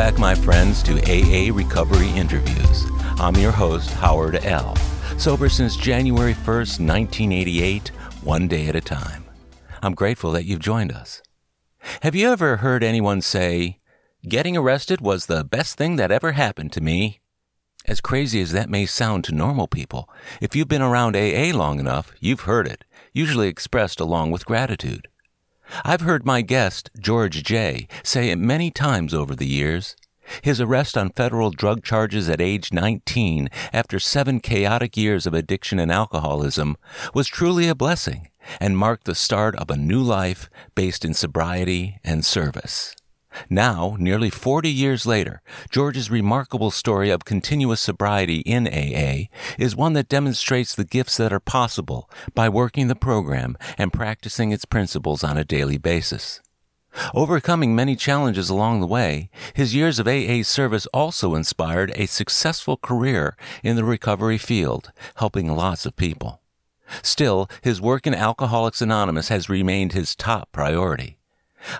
back, my friends, to AA Recovery Interviews. I'm your host, Howard L. Sober since January 1st, 1988, one day at a time. I'm grateful that you've joined us. Have you ever heard anyone say, Getting arrested was the best thing that ever happened to me? As crazy as that may sound to normal people, if you've been around AA long enough, you've heard it, usually expressed along with gratitude. I've heard my guest, George J., say it many times over the years. His arrest on federal drug charges at age 19 after seven chaotic years of addiction and alcoholism was truly a blessing and marked the start of a new life based in sobriety and service. Now, nearly 40 years later, George's remarkable story of continuous sobriety in AA is one that demonstrates the gifts that are possible by working the program and practicing its principles on a daily basis. Overcoming many challenges along the way, his years of AA service also inspired a successful career in the recovery field, helping lots of people. Still, his work in Alcoholics Anonymous has remained his top priority.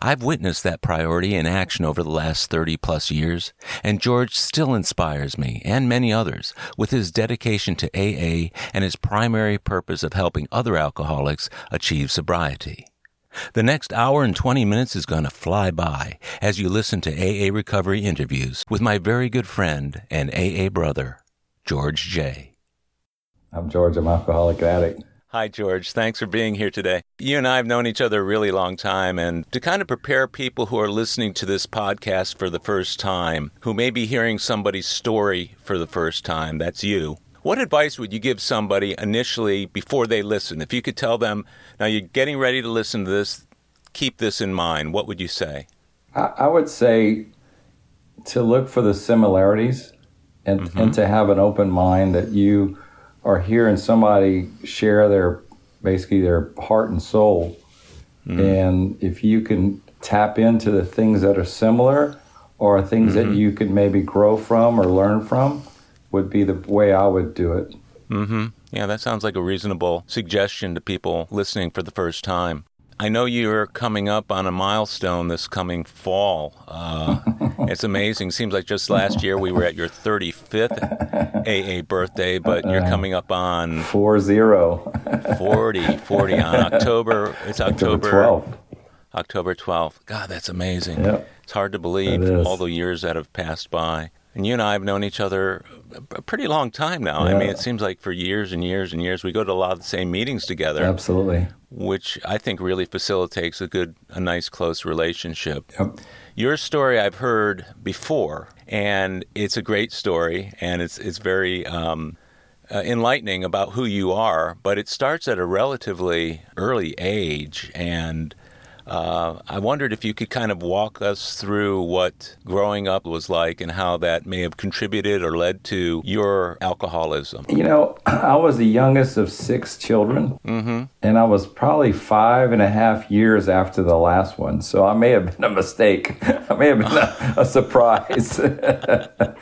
I've witnessed that priority in action over the last 30 plus years, and George still inspires me and many others with his dedication to AA and his primary purpose of helping other alcoholics achieve sobriety. The next hour and 20 minutes is going to fly by as you listen to AA recovery interviews with my very good friend and AA brother, George J. I'm George, I'm an alcoholic addict. Hi, George. Thanks for being here today. You and I have known each other a really long time, and to kind of prepare people who are listening to this podcast for the first time, who may be hearing somebody's story for the first time, that's you. What advice would you give somebody initially before they listen? If you could tell them, now you're getting ready to listen to this, keep this in mind, what would you say? I, I would say to look for the similarities and, mm-hmm. and to have an open mind that you are hearing somebody share their basically their heart and soul. Mm-hmm. And if you can tap into the things that are similar or things mm-hmm. that you could maybe grow from or learn from, would be the way I would do it. Mm-hmm. Yeah, that sounds like a reasonable suggestion to people listening for the first time. I know you're coming up on a milestone this coming fall. Uh, it's amazing. Seems like just last year we were at your 35th AA birthday, but you're uh, coming up on 40. 40, 40 on October. It's October, October 12th. October 12th. God, that's amazing. Yep. It's hard to believe all the years that have passed by. And you and I have known each other a pretty long time now. Yeah. I mean, it seems like for years and years and years, we go to a lot of the same meetings together. Absolutely. Which I think really facilitates a good, a nice, close relationship. Yep. Your story I've heard before, and it's a great story, and it's it's very um, uh, enlightening about who you are. But it starts at a relatively early age, and uh, I wondered if you could kind of walk us through what growing up was like and how that may have contributed or led to your alcoholism. You know, I was the youngest of six children, mm-hmm. and I was probably five and a half years after the last one. So I may have been a mistake. I may have been a, a surprise.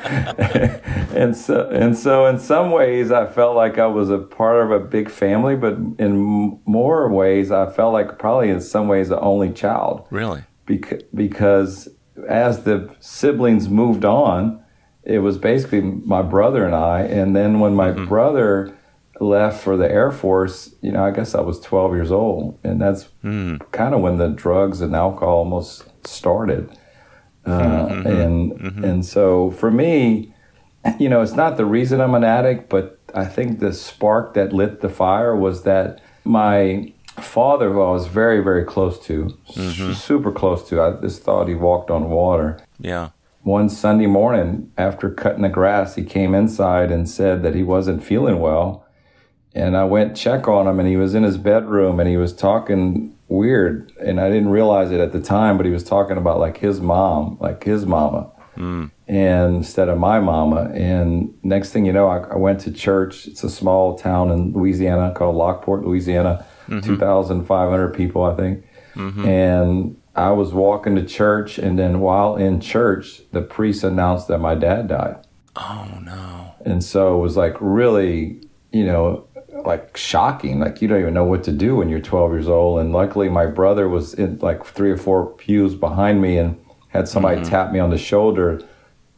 and so, and so, in some ways, I felt like I was a part of a big family, but in more ways, I felt like probably in some ways the only child. Really? Because, because as the siblings moved on, it was basically my brother and I. And then when my mm-hmm. brother left for the Air Force, you know, I guess I was 12 years old. And that's mm. kind of when the drugs and alcohol almost started. Uh, mm-hmm. And, mm-hmm. and so for me, you know, it's not the reason I'm an addict, but I think the spark that lit the fire was that my father who I was very, very close to, mm-hmm. super close to. I just thought he walked on water. Yeah. One Sunday morning, after cutting the grass, he came inside and said that he wasn't feeling well. And I went check on him, and he was in his bedroom, and he was talking weird. And I didn't realize it at the time, but he was talking about like his mom, like his mama. Mm. And instead of my mama. And next thing you know, I, I went to church. It's a small town in Louisiana called Lockport, Louisiana mm-hmm. 2,500 people, I think. Mm-hmm. And I was walking to church, and then while in church, the priest announced that my dad died. Oh, no. And so it was like really, you know, like shocking. Like you don't even know what to do when you're 12 years old. And luckily, my brother was in like three or four pews behind me, and had somebody Mm-hmm. tap me on the shoulder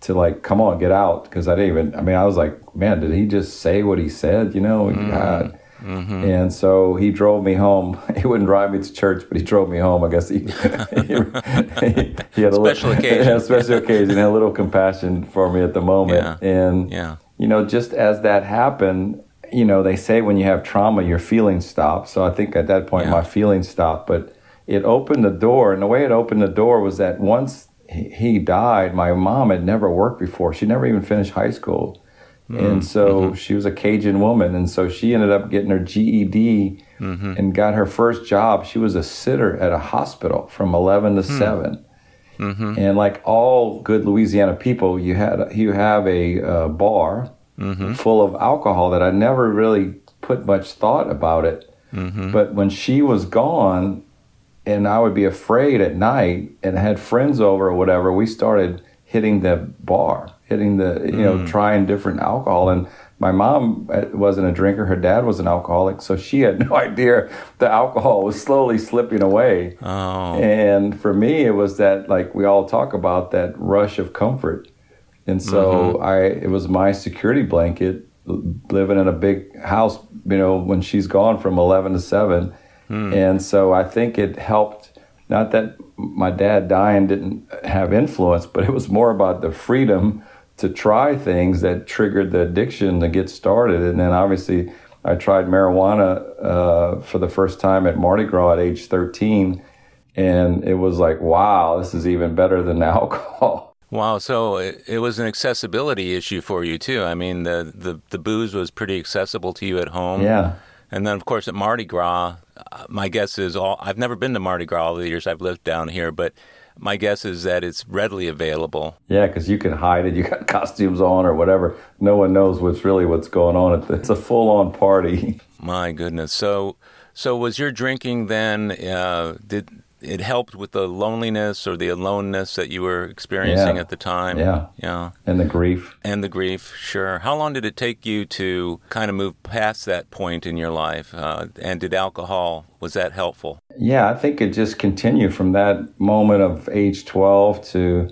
to like, come on, get out. Cause I didn't even, I mean, I was like, man, did he just say what he said? You know, Mm-hmm. God. Mm-hmm. And so he drove me home. He wouldn't drive me to church, but he drove me home. I guess he, he, he had a Special little, occasion. had a special occasion. Had a little compassion for me at the moment. Yeah. And, Yeah. you know, just as that happened, you know, they say when you have trauma, your feelings stop. So I think at that point, Yeah. my feelings stopped. But it opened the door. And the way it opened the door was that once he died, my mom had never worked before. She never even finished high school. And mm-hmm. so mm-hmm. she was a Cajun woman. And so she ended up getting her GED mm-hmm. and got her first job. She was a sitter at a hospital from 11 to hmm. 7. And like all good Louisiana people, you had you have a uh, bar full of alcohol that I never really put much thought about it. But when she was gone, and I would be afraid at night, and had friends over or whatever, we started hitting the bar, hitting the you know mm. trying different alcohol and. My mom uh, wasn't a drinker. Her dad was an alcoholic, so she had no idea the alcohol was slowly slipping away. Oh. And for me, it was that like we all talk about that rush of comfort, and so mm-hmm. I it was my security blanket living in a big house. You know, when she's gone from eleven to seven, hmm. and so I think it helped. Not that my dad dying didn't have influence, but it was more about the freedom to try things that triggered the addiction to get started. And then obviously, I tried marijuana uh, for the first time at Mardi Gras at age 13. And it was like, wow, this is even better than alcohol. Wow, so it, it was an accessibility issue for you too. I mean, the, the, the booze was pretty accessible to you at home. Yeah. And then, of course, at Mardi Gras, uh, my guess is all. I've never been to Mardi Gras all the years I've lived down here, but my guess is that it's readily available. Yeah, because you can hide it. You got costumes on or whatever. No one knows what's really what's going on. It's a full on party. My goodness. So, so was your drinking then? Uh, did it helped with the loneliness or the aloneness that you were experiencing Yeah. at the time? Yeah. Yeah. and the grief. And the grief, sure. How long did it take you to kind of move past that point in your life? Uh, and did alcohol was that helpful? Yeah, I think it just continued from that moment of age 12 to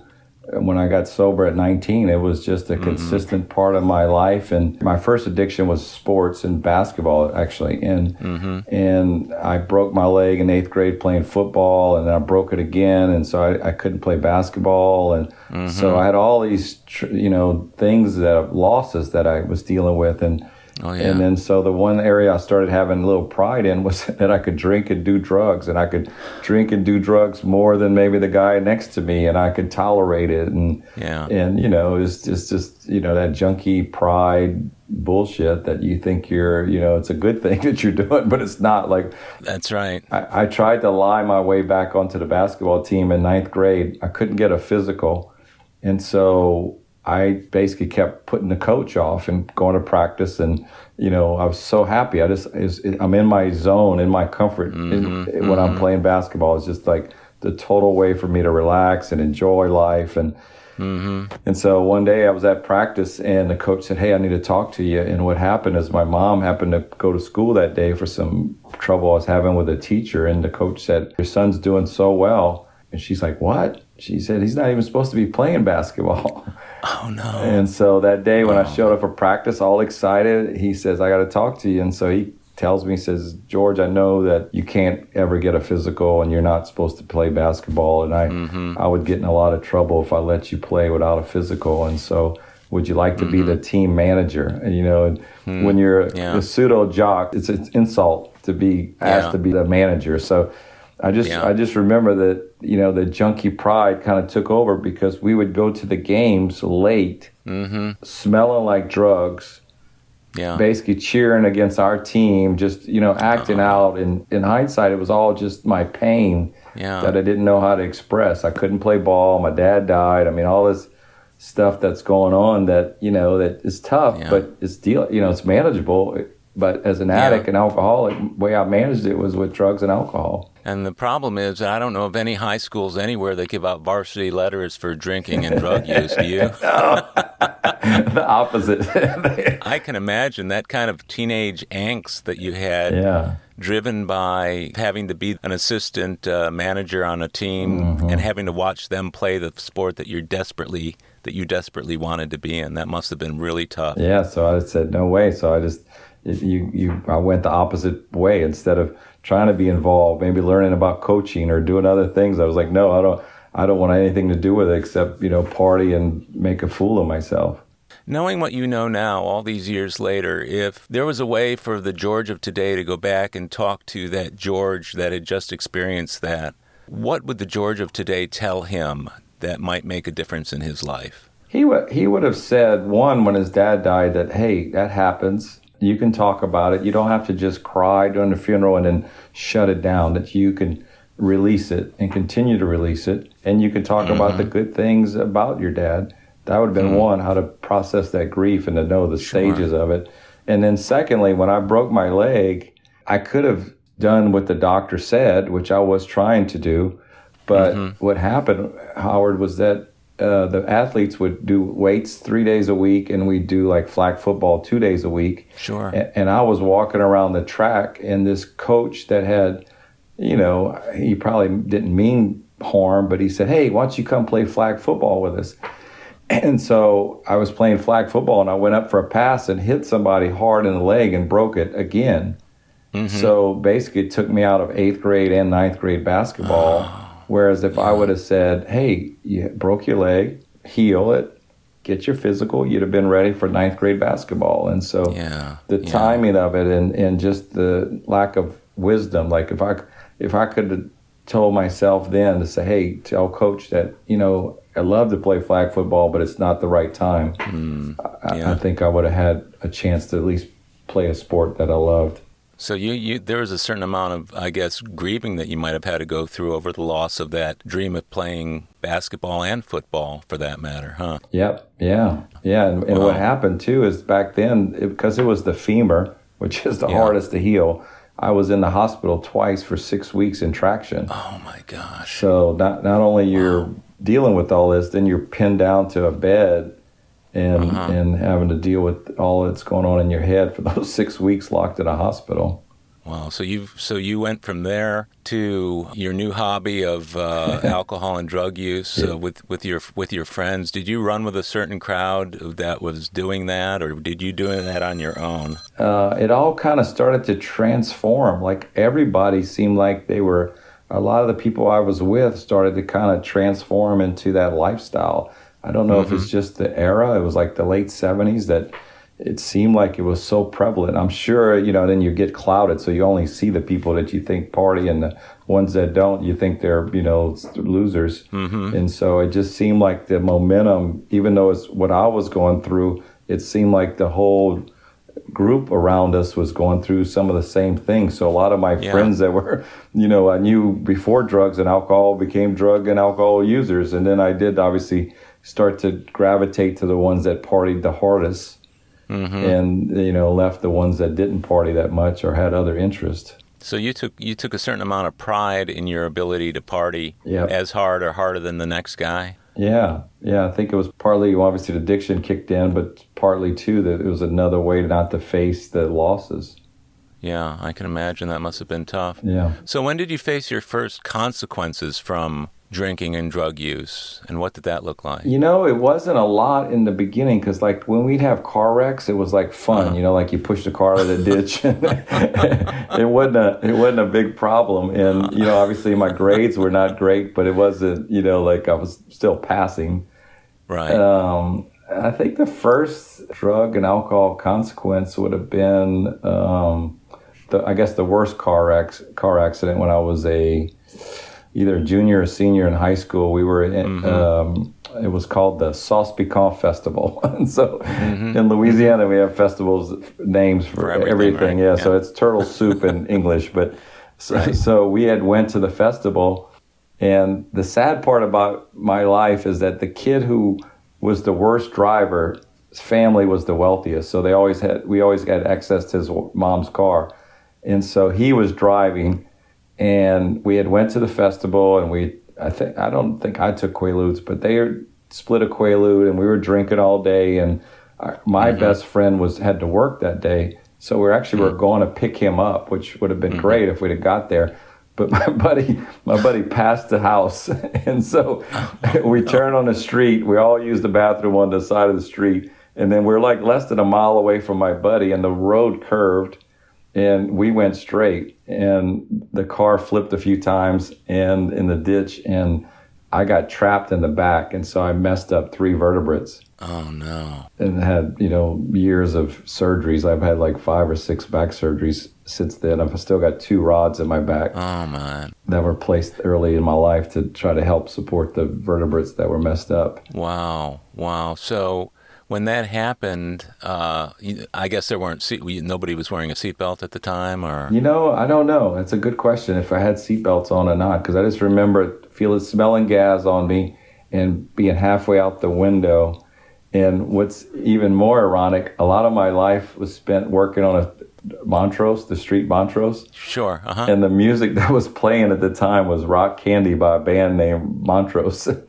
when I got sober at 19. It was just a mm-hmm. consistent part of my life. And my first addiction was sports and basketball, actually. And mm-hmm. and I broke my leg in eighth grade playing football, and I broke it again. And so I, I couldn't play basketball. And so mm-hmm. I had all these, tr- you know, things that losses that I was dealing with. And Oh yeah. and then so the one area I started having a little pride in was that I could drink and do drugs, and I could drink and do drugs more than maybe the guy next to me, and I could tolerate it. And Yeah. and you know, it's just just you know that junky pride bullshit that you think you're you know it's a good thing that you're doing, but it's not. Like That's right. I, I tried to lie my way back onto the basketball team in ninth grade. I couldn't get a physical, and so I basically kept putting the coach off and going to practice. And you know, I was so happy. I just is I'm in my zone, in my comfort in, mm-hmm, when I'm mm-hmm. playing basketball. It's just like the total way for me to relax and enjoy life and. Mm-hmm. And so one day I was at practice and the coach said, Hey, I need to talk to you. And what happened is my mom happened to go to school that day for some trouble I was having with a teacher. And the coach said, Your son's doing so well. And she's like, What? She said, He's not even supposed to be playing basketball. Oh no. And so that day when I showed up for practice, all excited, he says, I got to talk to you. And so he tells me, he says, George, I know that you can't ever get a physical and you're not supposed to play basketball. And I, mm-hmm. I would get in a lot of trouble if I let you play without a physical. And so would you like to be the mm-hmm. team manager? And, you know, and hmm. when you're a, Yeah. a pseudo jock, it's an insult to be asked Yeah. to be the manager. So I just Yeah. I just remember that you know the junkie pride kind of took over because we would go to the games late, mm-hmm. smelling like drugs, yeah. basically cheering against our team, just you know acting uh-huh. out. And in hindsight, it was all just my pain Yeah. that I didn't know how to express. I couldn't play ball. My dad died. I mean, all this stuff that's going on that you know that is tough, Yeah. but it's deal. You know, it's manageable. But as an addict and alcoholic, way I managed it was with drugs and alcohol. And the problem is, I don't know of any high schools anywhere that give out varsity letters for drinking and drug use. Do you? the opposite. I can imagine that kind of teenage angst that you had. yeah. driven by having to be an assistant uh, manager on a team Mm-hmm. and having to watch them play the sport that you're desperately that you desperately wanted to be in. That must have been really tough. Yeah, so I said no way. So I just you you I went the opposite way instead of trying to be involved, maybe learning about coaching or doing other things. I was like, no, I don't I don't want anything to do with it except you know party and make a fool of myself. Knowing what you know now, all these years later, if there was a way for the George of today to go back and talk to that George that had just experienced that, what would the George of today tell him that might make a difference in his life? He would he would have said one when his dad died that hey that happens. You can talk about it. You don't have to just cry during the funeral and then shut it down. That you can release it and continue to release it, and you can talk about mm-hmm. the good things about your dad. That would have been mm-hmm. one how to process that grief and to know the stages of it. And then secondly, when I broke my leg, I could have done what the doctor said, which I was trying to do. But mm-hmm. what happened, Howard, was that uh, the athletes would do weights three days a week, and we'd do like flag football two days a week. Sure. A- And I was walking around the track, and this coach that had, you know, he probably didn't mean harm, but he said, "Hey, why don't you come play flag football with us?" And so I was playing flag football, and I went up for a pass and hit somebody hard in the leg and broke it again. So basically, it took me out of eighth grade and ninth grade basketball. Whereas if I would have said, "Hey, you broke your leg, heal it, get your physical," you'd have been ready for ninth grade basketball. And so Yeah. the yeah. timing of it and, and just the lack of wisdom. Like if I if I could have told myself then to say, "Hey, tell coach that you know I love to play flag football, but it's not the right time." Mm, yeah. I think I would have had a chance to at least play a sport that I loved. So you, you there was a certain amount of I guess grieving that you might have had to go through over the loss of that dream of playing basketball and football for that matter, huh? Yep. Yeah. Yeah. And, and what happened too is back then, it, because it was the femur, which is the Yeah. hardest to heal, I was in the hospital twice for six weeks in traction. Oh my gosh. So not not only you're dealing with all this, then you're pinned down to a bed and Uh-huh. and having to deal with all that's going on in your head for those six weeks locked in a hospital. Wow. So you so you went from there to your new hobby of uh, alcohol and drug use uh, with with your with your friends. Did you run with a certain crowd that was doing that, or did you do that on your own? uh, it all kind of started to transform. Like everybody seemed like they were, a lot of the people I was with started to kind of transform into that lifestyle. I don't know if it's mm-hmm. just the era, it was like the late 70s that it seemed like it was so prevalent. I'm sure, you know, then you get clouded, so you only see the people that you think party and the ones that don't, you think they're, you know, losers. Mm-hmm. And so it just seemed like the momentum, even though it's what I was going through, it seemed like the whole group around us was going through some of the same things. So a lot of my Yeah. friends that were, you know, I knew before drugs and alcohol became drug and alcohol users. And then I did obviously start to gravitate to the ones that partied the hardest mm-hmm. and, you know, left the ones that didn't party that much or had other interests. So you took you took a certain amount of pride in your ability to party Yep. as hard or harder than the next guy. Yeah, yeah. I think it was partly obviously the addiction kicked in, but partly too that it was another way not to face the losses. Yeah, I can imagine that must have been tough. Yeah. So when did you face your first consequences from drinking and drug use, and what did that look like? You know, it wasn't a lot in the beginning because, like, when we'd have car wrecks, it was like fun. You know, like you push the car out of the ditch. it wasn't a it wasn't a big problem, and you know, obviously my grades were not great, but it wasn't. You know, like I was still passing. Right. Um, I think the first drug and alcohol consequence would have been, um, the, I guess, the worst car ex- car accident when I was a either junior or senior in high school. We were in. Um, it was called the Sauce Piquant Festival, and so in Louisiana we have festivals names for, For everything, everything. right? Yeah, Yeah. so it's turtle soup in English, but so, so we had went to the festival, and the sad part about my life is that the kid who was the worst driver, his family was the wealthiest, so they always had we always had access to his mom's car, and so he was driving, and we had went to the festival, and we I think I don't think I took Quaaludes, but they split a Quaalude, and we were drinking all day, and my Mm-hmm. best friend was had to work that day, so we were actually Mm. were going to pick him up, which would have been great if we'd have got there. But my buddy, my buddy passed the house, and so we turned on the street. We all used the bathroom on the side of the street, and then we are like less than a mile away from my buddy, and the road curved, and we went straight, and the car flipped a few times, and in the ditch, and I got trapped in the back, and so I messed up three vertebrates Oh no. and had you know years of surgeries. I've had like five or six back surgeries since then. I've still got two rods in my back Oh man. that were placed early in my life to try to help support the vertebrates that were messed up. Wow. Wow. So when that happened, uh, I guess there weren't seat. Nobody was wearing a seatbelt at the time, or You know, I don't know. It's a good question if I had seatbelts on or not, because I just remember feeling smelling gas on me and being halfway out the window. And what's even more ironic, a lot of my life was spent working on a Montrose, the street Montrose. sure. Uh huh. And the music that was playing at the time was Rock Candy by a band named Montrose.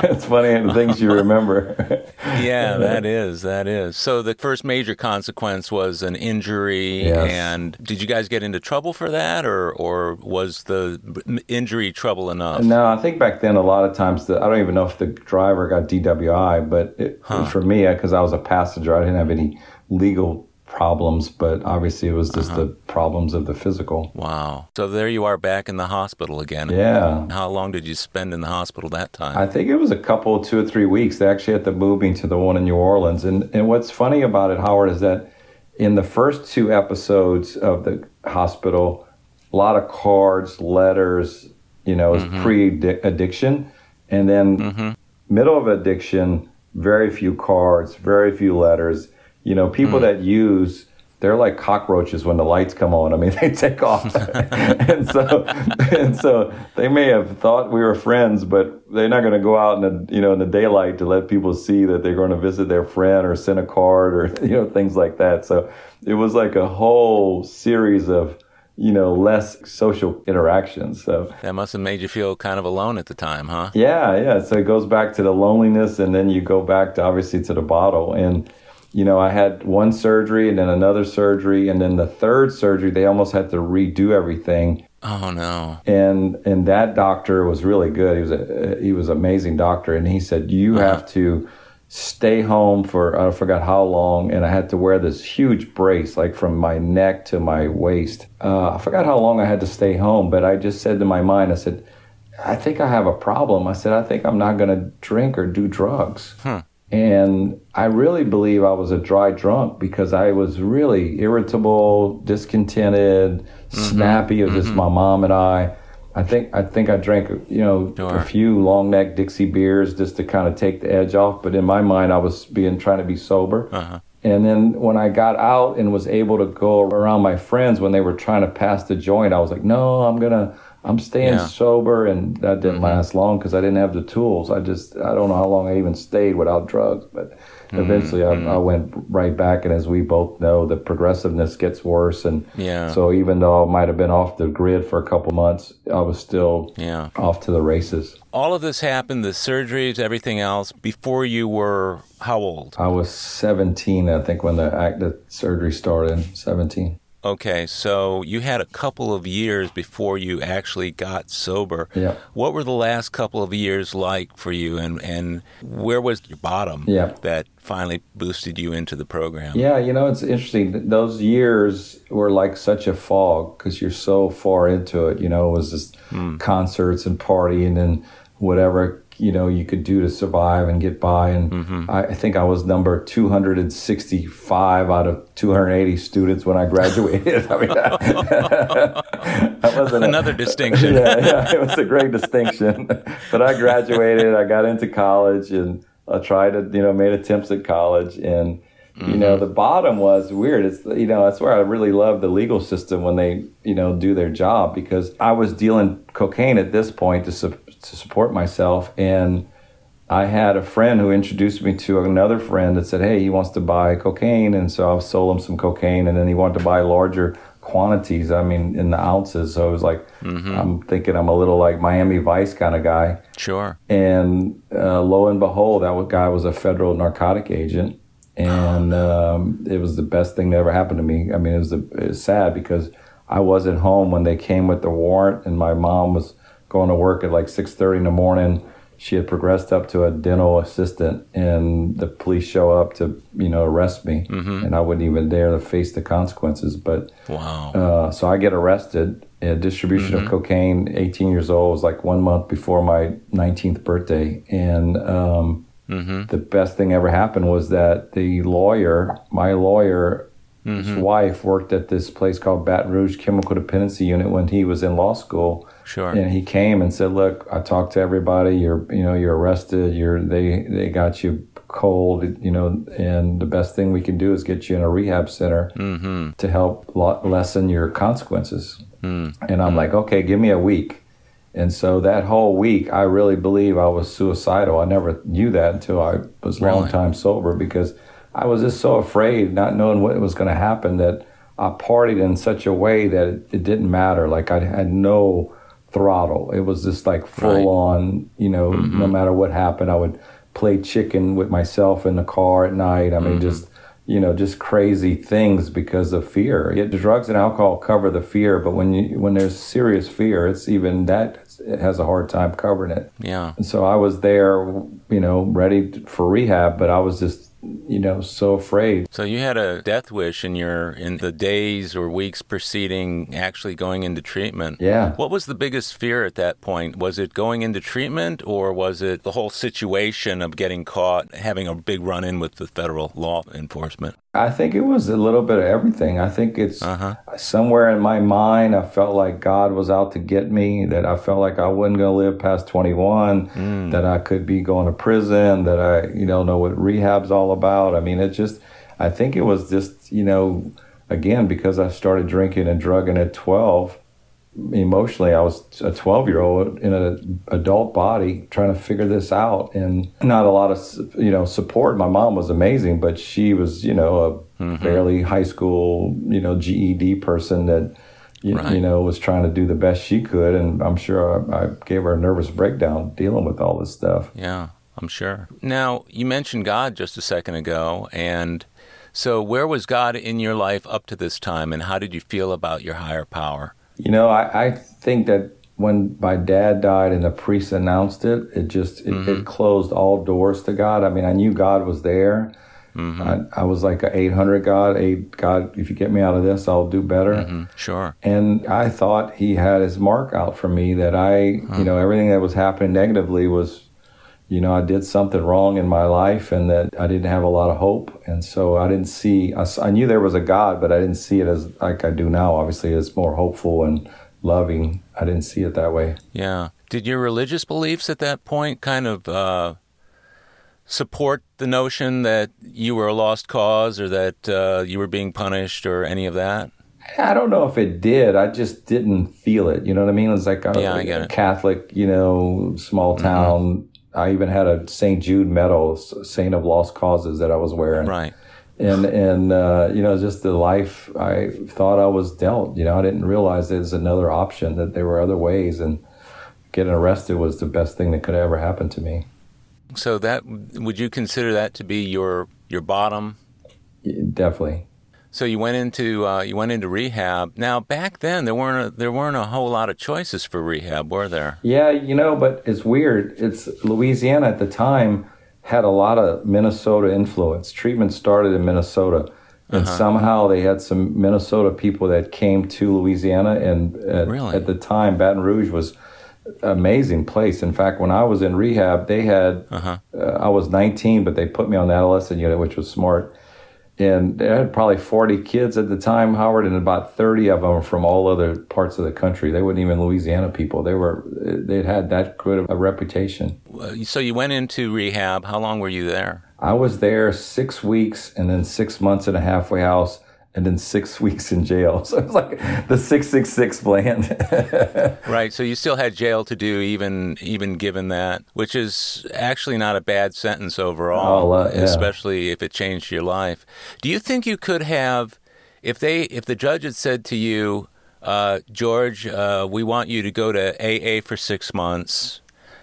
it's funny the things you remember. Yeah, that is that is. So the first major consequence was an injury, Yes. and did you guys get into trouble for that, or or was the injury trouble enough? No, I think back then a lot of times the, I don't even know if the driver got DWI, but it, for me, uh, because I was a passenger, I didn't have any legal problems, but obviously it was just uh-huh. the problems of the physical. Wow. So there you are back in the hospital again. Yeah. How long did you spend in the hospital that time? I think it was a couple, two or three weeks. They actually had to move me to the one in New Orleans. And, and what's funny about it, Howard, is that in the first two episodes of the hospital, a lot of cards, letters, you know, it was mm-hmm. pre addiction. And then mm-hmm. middle of addiction, very few cards, very few letters. You know, people hmm. that use they're like cockroaches when the lights come on. I mean, they take off, and so and so they may have thought we were friends, but they're not going to go out in the you know in the daylight to let people see that they're going to visit their friend or send a card or you know things like that. So it was like a whole series of you know less social interactions. So that must have made you feel kind of alone at the time, huh? yeah, yeah. So it goes back to the loneliness, and then you go back to obviously to the bottle. And you know, I had one surgery, and then another surgery, and then the third surgery, they almost had to redo everything. Oh no. And and that doctor was really good. He was a he was an amazing doctor, and he said you have to stay home for I forgot how long, and I had to wear this huge brace, like from my neck to my waist. Uh, I forgot how long I had to stay home, but I just said to my mind, I said. I think I have a problem. I said, I think I'm not going to drink or do drugs. And I really believe I was a dry drunk because I was really irritable, discontented, snappy. It was just my mom and I. I think I think I drank, you know, Sure. a few long neck Dixie beers just to kind of take the edge off. But in my mind, I was being trying to be sober. Uh-huh. And then when I got out and was able to go around my friends when they were trying to pass the joint, I was like, no, I'm gonna, I'm staying Yeah. sober. And that didn't mm-hmm. last long because I didn't have the tools. I just, I don't know how long I even stayed without drugs. But eventually I, mm-hmm. I went right back. And as we both know, the progressiveness gets worse. And Yeah. so even though I might have been off the grid for a couple months, I was still Yeah. off to the races. All of this happened, the surgeries, everything else, before you were how old? I was 17, I think, when the act, the surgery started. 17. Okay, so you had a couple of years before you actually got sober. Yeah. What were the last couple of years like for you, and, and where was your bottom Yeah. that finally boosted you into the program? Yeah, you know, it's interesting. Those years were like such a fog because you're so far into it. You know, it was just hmm. concerts and partying and whatever, you know, you could do to survive and get by. And mm-hmm. I, I think I was number 265 out of 280 students when I graduated. I mean, that wasn't Another distinction. yeah, yeah, it was a great distinction. but I graduated, I got into college, and I tried to, you know, made attempts at college, and you know, mm-hmm. the bottom was weird. It's you know, that's where I really love the legal system when they, you know, do their job because I was dealing cocaine at this point to su- to support myself, and I had a friend who introduced me to another friend that said, "Hey, he wants to buy cocaine," and so I sold him some cocaine, and then he wanted to buy larger quantities. I mean, in the ounces. So I was like, I'm thinking I'm a little like Miami Vice kind of guy. Sure. And uh, lo and behold, that guy was a federal narcotic agent. And um, it was the best thing that ever happened to me. I mean, it was, the, it was sad because I wasn't home when they came with the warrant, and my mom was going to work at like 6:30 in the morning. She had progressed up to a dental assistant, and the police show up to you know arrest me, and I wouldn't even dare to face the consequences. But Wow. uh, so I get arrested. Uh, distribution of cocaine, 18 years old, was like one month before my 19th birthday. And um, the best thing ever happened was that the lawyer, my lawyer, his mm-hmm. wife worked at this place called Baton Rouge Chemical Dependency Unit when he was in law school. Sure. And he came and said, "Look, I talked to everybody. You're, you know, you're arrested. You're they they got you cold, you know, and the best thing we can do is get you in a rehab center mm-hmm. to help lo- lessen your consequences." Mm. And I'm mm. like, "Okay, give me a week." And so that whole week, I really believe I was suicidal. I never knew that until I was long Really? time sober because I was just so afraid, not knowing what was going to happen, that I partied in such a way that it, it didn't matter. Like I had no throttle. It was just like full Right. on, you know, mm-hmm. no matter what happened, I would play chicken with myself in the car at night. I mean, just, mm-hmm. you know, just crazy things because of fear. Yet the drugs and alcohol cover the fear, but when you, when there's serious fear, it's even that it has a hard time covering it. yeah. And so I was there, you know, ready for rehab, but I was just, you know, so afraid. So you had a death wish in your in the days or weeks preceding actually going into treatment. Yeah. What was the biggest fear at that point? Was it going into treatment or was it the whole situation of getting caught, having a big run in with the federal law enforcement? I think it was a little bit of everything. I think it's uh-huh. somewhere in my mind, I felt like God was out to get me, that I felt like I wasn't going to live past 21, mm. that I could be going to prison, that I, you know, know what rehab's all about. I mean, it just, I think it was just, you know, again, because I started drinking and drugging at 12, emotionally i was a 12 year old in an adult body trying to figure this out and not a lot of you know support my mom was amazing but she was you know a mm-hmm. fairly high school you know ged person that you, Right. you know was trying to do the best she could and i'm sure I, I gave her a nervous breakdown dealing with all this stuff Yeah, I'm sure. Now, you mentioned God just a second ago, and so where was God in your life up to this time, and how did you feel about your higher power? You know, I, I think that when my dad died and the priest announced it, it just it, it closed all doors to God. I mean, I knew God was there. I, I was like a 800 God, eight God. If you get me out of this, I'll do better. Mm, Sure. And I thought he had his mark out for me that I, you know, everything that was happening negatively was, you know, I did something wrong in my life and that I didn't have a lot of hope. And so I didn't see, I knew there was a God, but I didn't see it as like I do now. Obviously, it's more hopeful and loving. I didn't see it that way. Yeah. Did your religious beliefs at that point kind of uh, support the notion that you were a lost cause or that uh, you were being punished or any of that? I don't know if it did. I just didn't feel it. You know what I mean? It's like a, Yeah, I get it. Catholic, you know, small town. I even had a St. Jude medal, Saint of Lost Causes, that I was wearing. Right. and and uh, you know just the life I thought I was dealt. You know, I didn't realize there's another option that there were other ways, and getting arrested was the best thing that could ever happen to me. So that would you consider that to be your your bottom? Definitely. So you went into uh, you went into rehab. Now back then there weren't a, there weren't a whole lot of choices for rehab, were there? Yeah, you know, but it's weird. It's Louisiana at the time had a lot of Minnesota influence. Treatment started in Minnesota. And somehow they had some Minnesota people that came to Louisiana, and at, Really? at the time, Baton Rouge was amazing place. In fact, when I was in rehab, they had Uh-huh. uh, I was 19, but they put me on the adolescent unit, which was smart. And they had probably 40 kids at the time, Howard, and about 30 of them were from all other parts of the country. They weren't even Louisiana people. They were, they'd had that good of a reputation. So you went into rehab. How long were you there? I was there six weeks and then six months in a halfway house and then six weeks in jail. So it was like the 666 plan. Right. So you still had jail to do, even even given that, which is actually not a bad sentence overall, Oh, uh, yeah. especially if it changed your life. Do you think you could have if they if the judge had said to you, uh, George, uh, we want you to go to AA for six months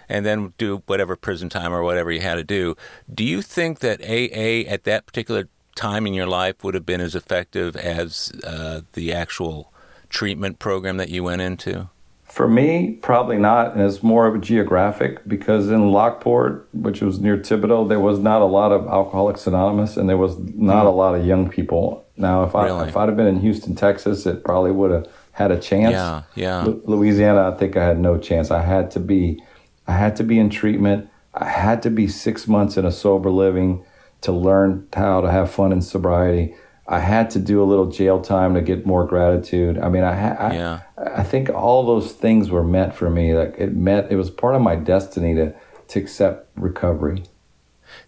and then do whatever prison time or whatever you had to do, do you think that AA at that particular time in your life would have been as effective as uh, the actual treatment program that you went into? For me, probably not, and it's more of a geographic because in Lockport, which was near Thibodaux, there was not a lot of Alcoholics Anonymous, and there was not a lot of young people. Now, if I really? if I'd have been in Houston, Texas, it probably would have had a chance. Yeah, yeah. L- Louisiana, I think I had no chance. I had to be, I had to be in treatment. I had to be six months in a sober living to learn how to have fun in sobriety. I had to do a little jail time to get more gratitude. I mean, I, ha- yeah. I, I think all those things were meant for me. Like it meant it was part of my destiny to to accept recovery.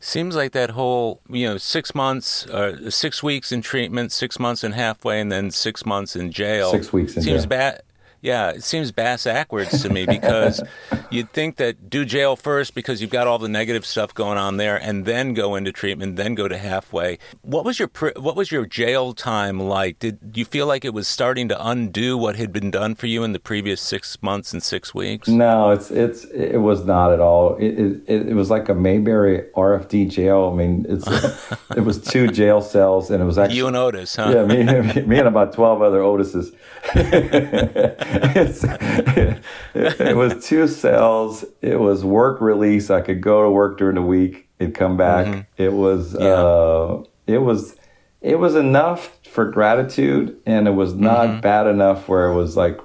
Seems like that whole you know six months, uh, six weeks in treatment, six months in halfway, and then six months in jail. Six weeks in seems jail. bad. Yeah, it seems bass backwards to me because you'd think that do jail first because you've got all the negative stuff going on there, and then go into treatment, then go to halfway. What was your what was your jail time like? Did you feel like it was starting to undo what had been done for you in the previous six months and six weeks? No, it's it's it was not at all. It it, it was like a Mayberry RFD jail. I mean, it's it was two jail cells, and it was actually you and Otis, huh? Yeah, me, me and about twelve other Otises. it, it, was two cells. It was work release. I could go to work during the week and come back. Mm-hmm. It was yeah. uh, it was it was enough for gratitude, and it was not mm-hmm. bad enough where it was like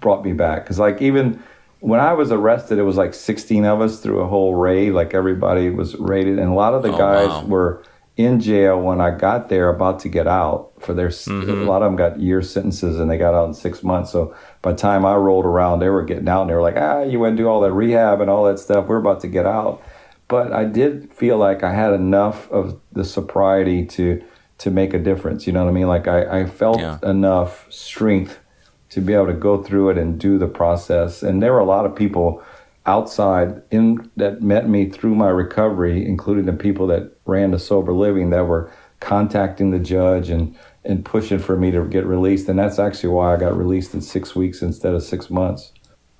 brought me back. Because like even when I was arrested, it was like 16 of us through a whole raid. Like everybody was raided, and a lot of the oh, guys wow. were in jail when I got there, about to get out for their. Mm-hmm. A lot of them got year sentences, and they got out in six months. So by the time I rolled around, they were getting out, and they were like, "Ah, you went to do all that rehab and all that stuff. We're about to get out." But I did feel like I had enough of the sobriety to to make a difference. You know what I mean? Like I, I felt yeah. enough strength to be able to go through it and do the process. And there were a lot of people outside in that met me through my recovery, including the people that ran the sober living that were contacting the judge and and pushing for me to get released. And that's actually why I got released in six weeks instead of six months.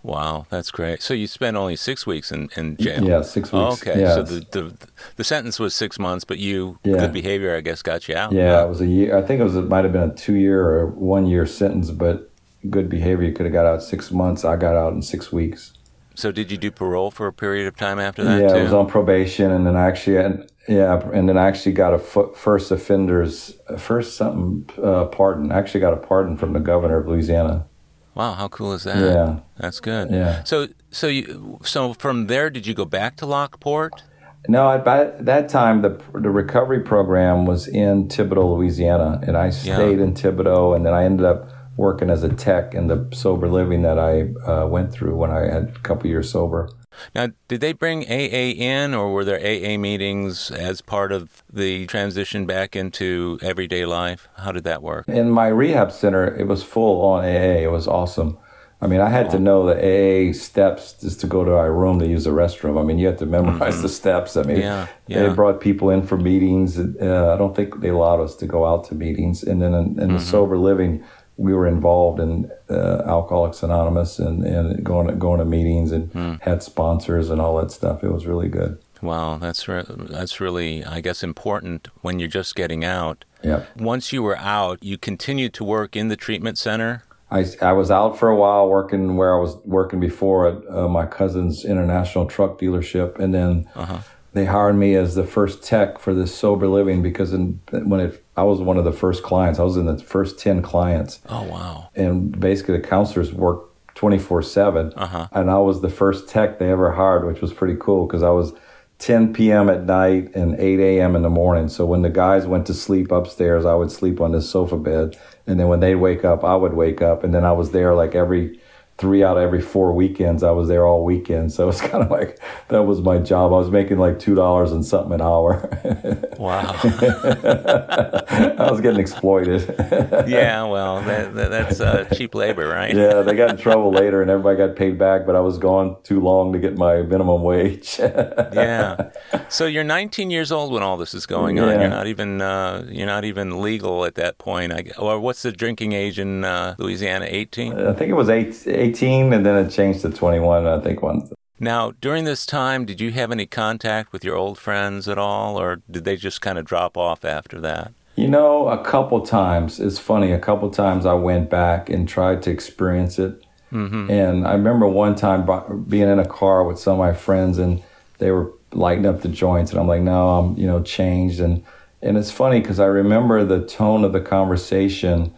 Wow, that's great. So you spent only six weeks in, in jail. Yeah, six weeks. Oh, okay, yeah. so the, the the sentence was six months, but you yeah. good behavior, I guess, got you out. Yeah, it was a year. I think it was it might have been a two year or one year sentence, but good behavior you could have got out six months. I got out in six weeks. So did you do parole for a period of time after that? Yeah, too? I was on probation, and then actually, and, yeah, and then I actually got a first offenders first something uh, pardon. I actually got a pardon from the governor of Louisiana. Wow, how cool is that? Yeah, that's good. Yeah. So, so you, so from there, did you go back to Lockport? No, at that time the the recovery program was in Thibodaux, Louisiana, and I stayed yeah. in Thibodaux, and then I ended up working as a tech and the sober living that I uh, went through when I had a couple years sober. Now, did they bring AA in, or were there AA meetings as part of the transition back into everyday life? How did that work? In my rehab center, it was full on AA. It was awesome. I mean, I had to know the AA steps just to go to our room to use the restroom. I mean, you had to memorize mm-hmm. the steps. I mean, yeah, yeah. they brought people in for meetings. Uh, I don't think they allowed us to go out to meetings. And then in, in mm-hmm. the sober living, we were involved in uh, Alcoholics Anonymous and, and going going to meetings and hmm. had sponsors and all that stuff. It was really good. Wow, that's re- that's really I guess important when you're just getting out. Yeah. Once you were out, you continued to work in the treatment center. I, I was out for a while working where I was working before at uh, my cousin's international truck dealership, and then uh-huh. They hired me as the first tech for this sober living because in, when it I was one of the first clients. I was in the first 10 clients. Oh, wow. And basically, the counselors worked 24 7. Uh-huh. And I was the first tech they ever hired, which was pretty cool because I was 10 p.m. at night and 8 a.m. in the morning. So when the guys went to sleep upstairs, I would sleep on this sofa bed. And then when they'd wake up, I would wake up. And then I was there like every three out of every four weekends. I was there all weekend, so it's kind of like that was my job. I was making like two dollars and something an hour. Wow. I was getting exploited. yeah, well, that, that, that's uh, cheap labor, right? yeah, they got in trouble later, and everybody got paid back. But I was gone too long to get my minimum wage. yeah. So you're 19 years old when all this is going on. You're not even uh, you're not even legal at that point. I, or what's the drinking age in uh, Louisiana? 18. I think it was eight, 18, and then it changed to 21, I think, once. Now, during this time, did you have any contact with your old friends at all, or did they just kind of drop off after that? You know, a couple times, it's funny, a couple times I went back and tried to experience it. Mm-hmm. And I remember one time being in a car with some of my friends and they were lighting up the joints, and I'm like, no, I'm, you know, changed. And, and it's funny because I remember the tone of the conversation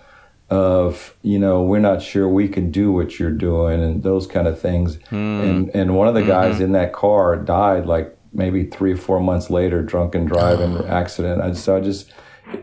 of you know we're not sure we can do what you're doing and those kind of things. And and one of the guys in that car died like maybe three or four months later drunken driving accident. I, so i just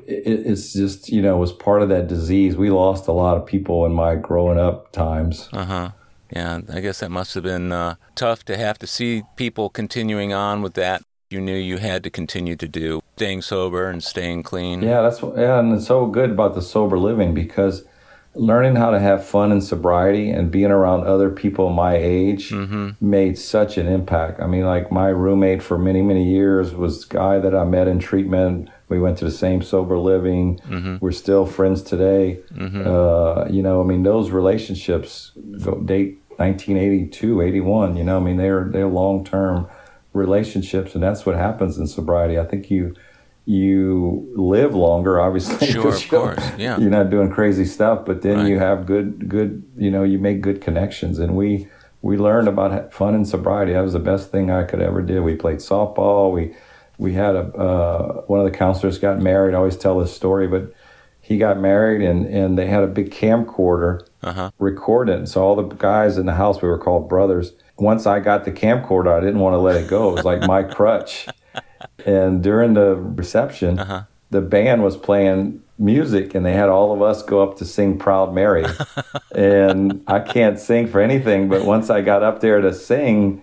it, it's just you know was part of that disease. We lost a lot of people in my growing up times. Uh huh. Yeah, I guess that must have been uh, tough to have to see people continuing on with that. You knew you had to continue to do, staying sober and staying clean. Yeah, that's what, yeah, and it's so good about the sober living because learning how to have fun in sobriety and being around other people my age mm-hmm. made such an impact. I mean, like my roommate for many many years was a guy that I met in treatment. We went to the same sober living. Mm-hmm. We're still friends today. Mm-hmm. Uh, you know, I mean, those relationships go date 1982, 81. You know, I mean, they're they're long term relationships, and that's what happens in sobriety. I think you you live longer, obviously. Sure, of course, yeah. You're not doing crazy stuff, but then Right. you have good, good. You know, you make good connections, and we we learned about fun and sobriety. That was the best thing I could ever do. We played softball. We we had a uh, one of the counselors got married. I always tell this story, but he got married, and and they had a big camcorder Uh-huh. recording. So all the guys in the house, we were called brothers. Once I got the camcorder, I didn't want to let it go. It was like my crutch. And during the reception, Uh-huh. the band was playing music, and they had all of us go up to sing "Proud Mary." and I can't sing for anything, but once I got up there to sing,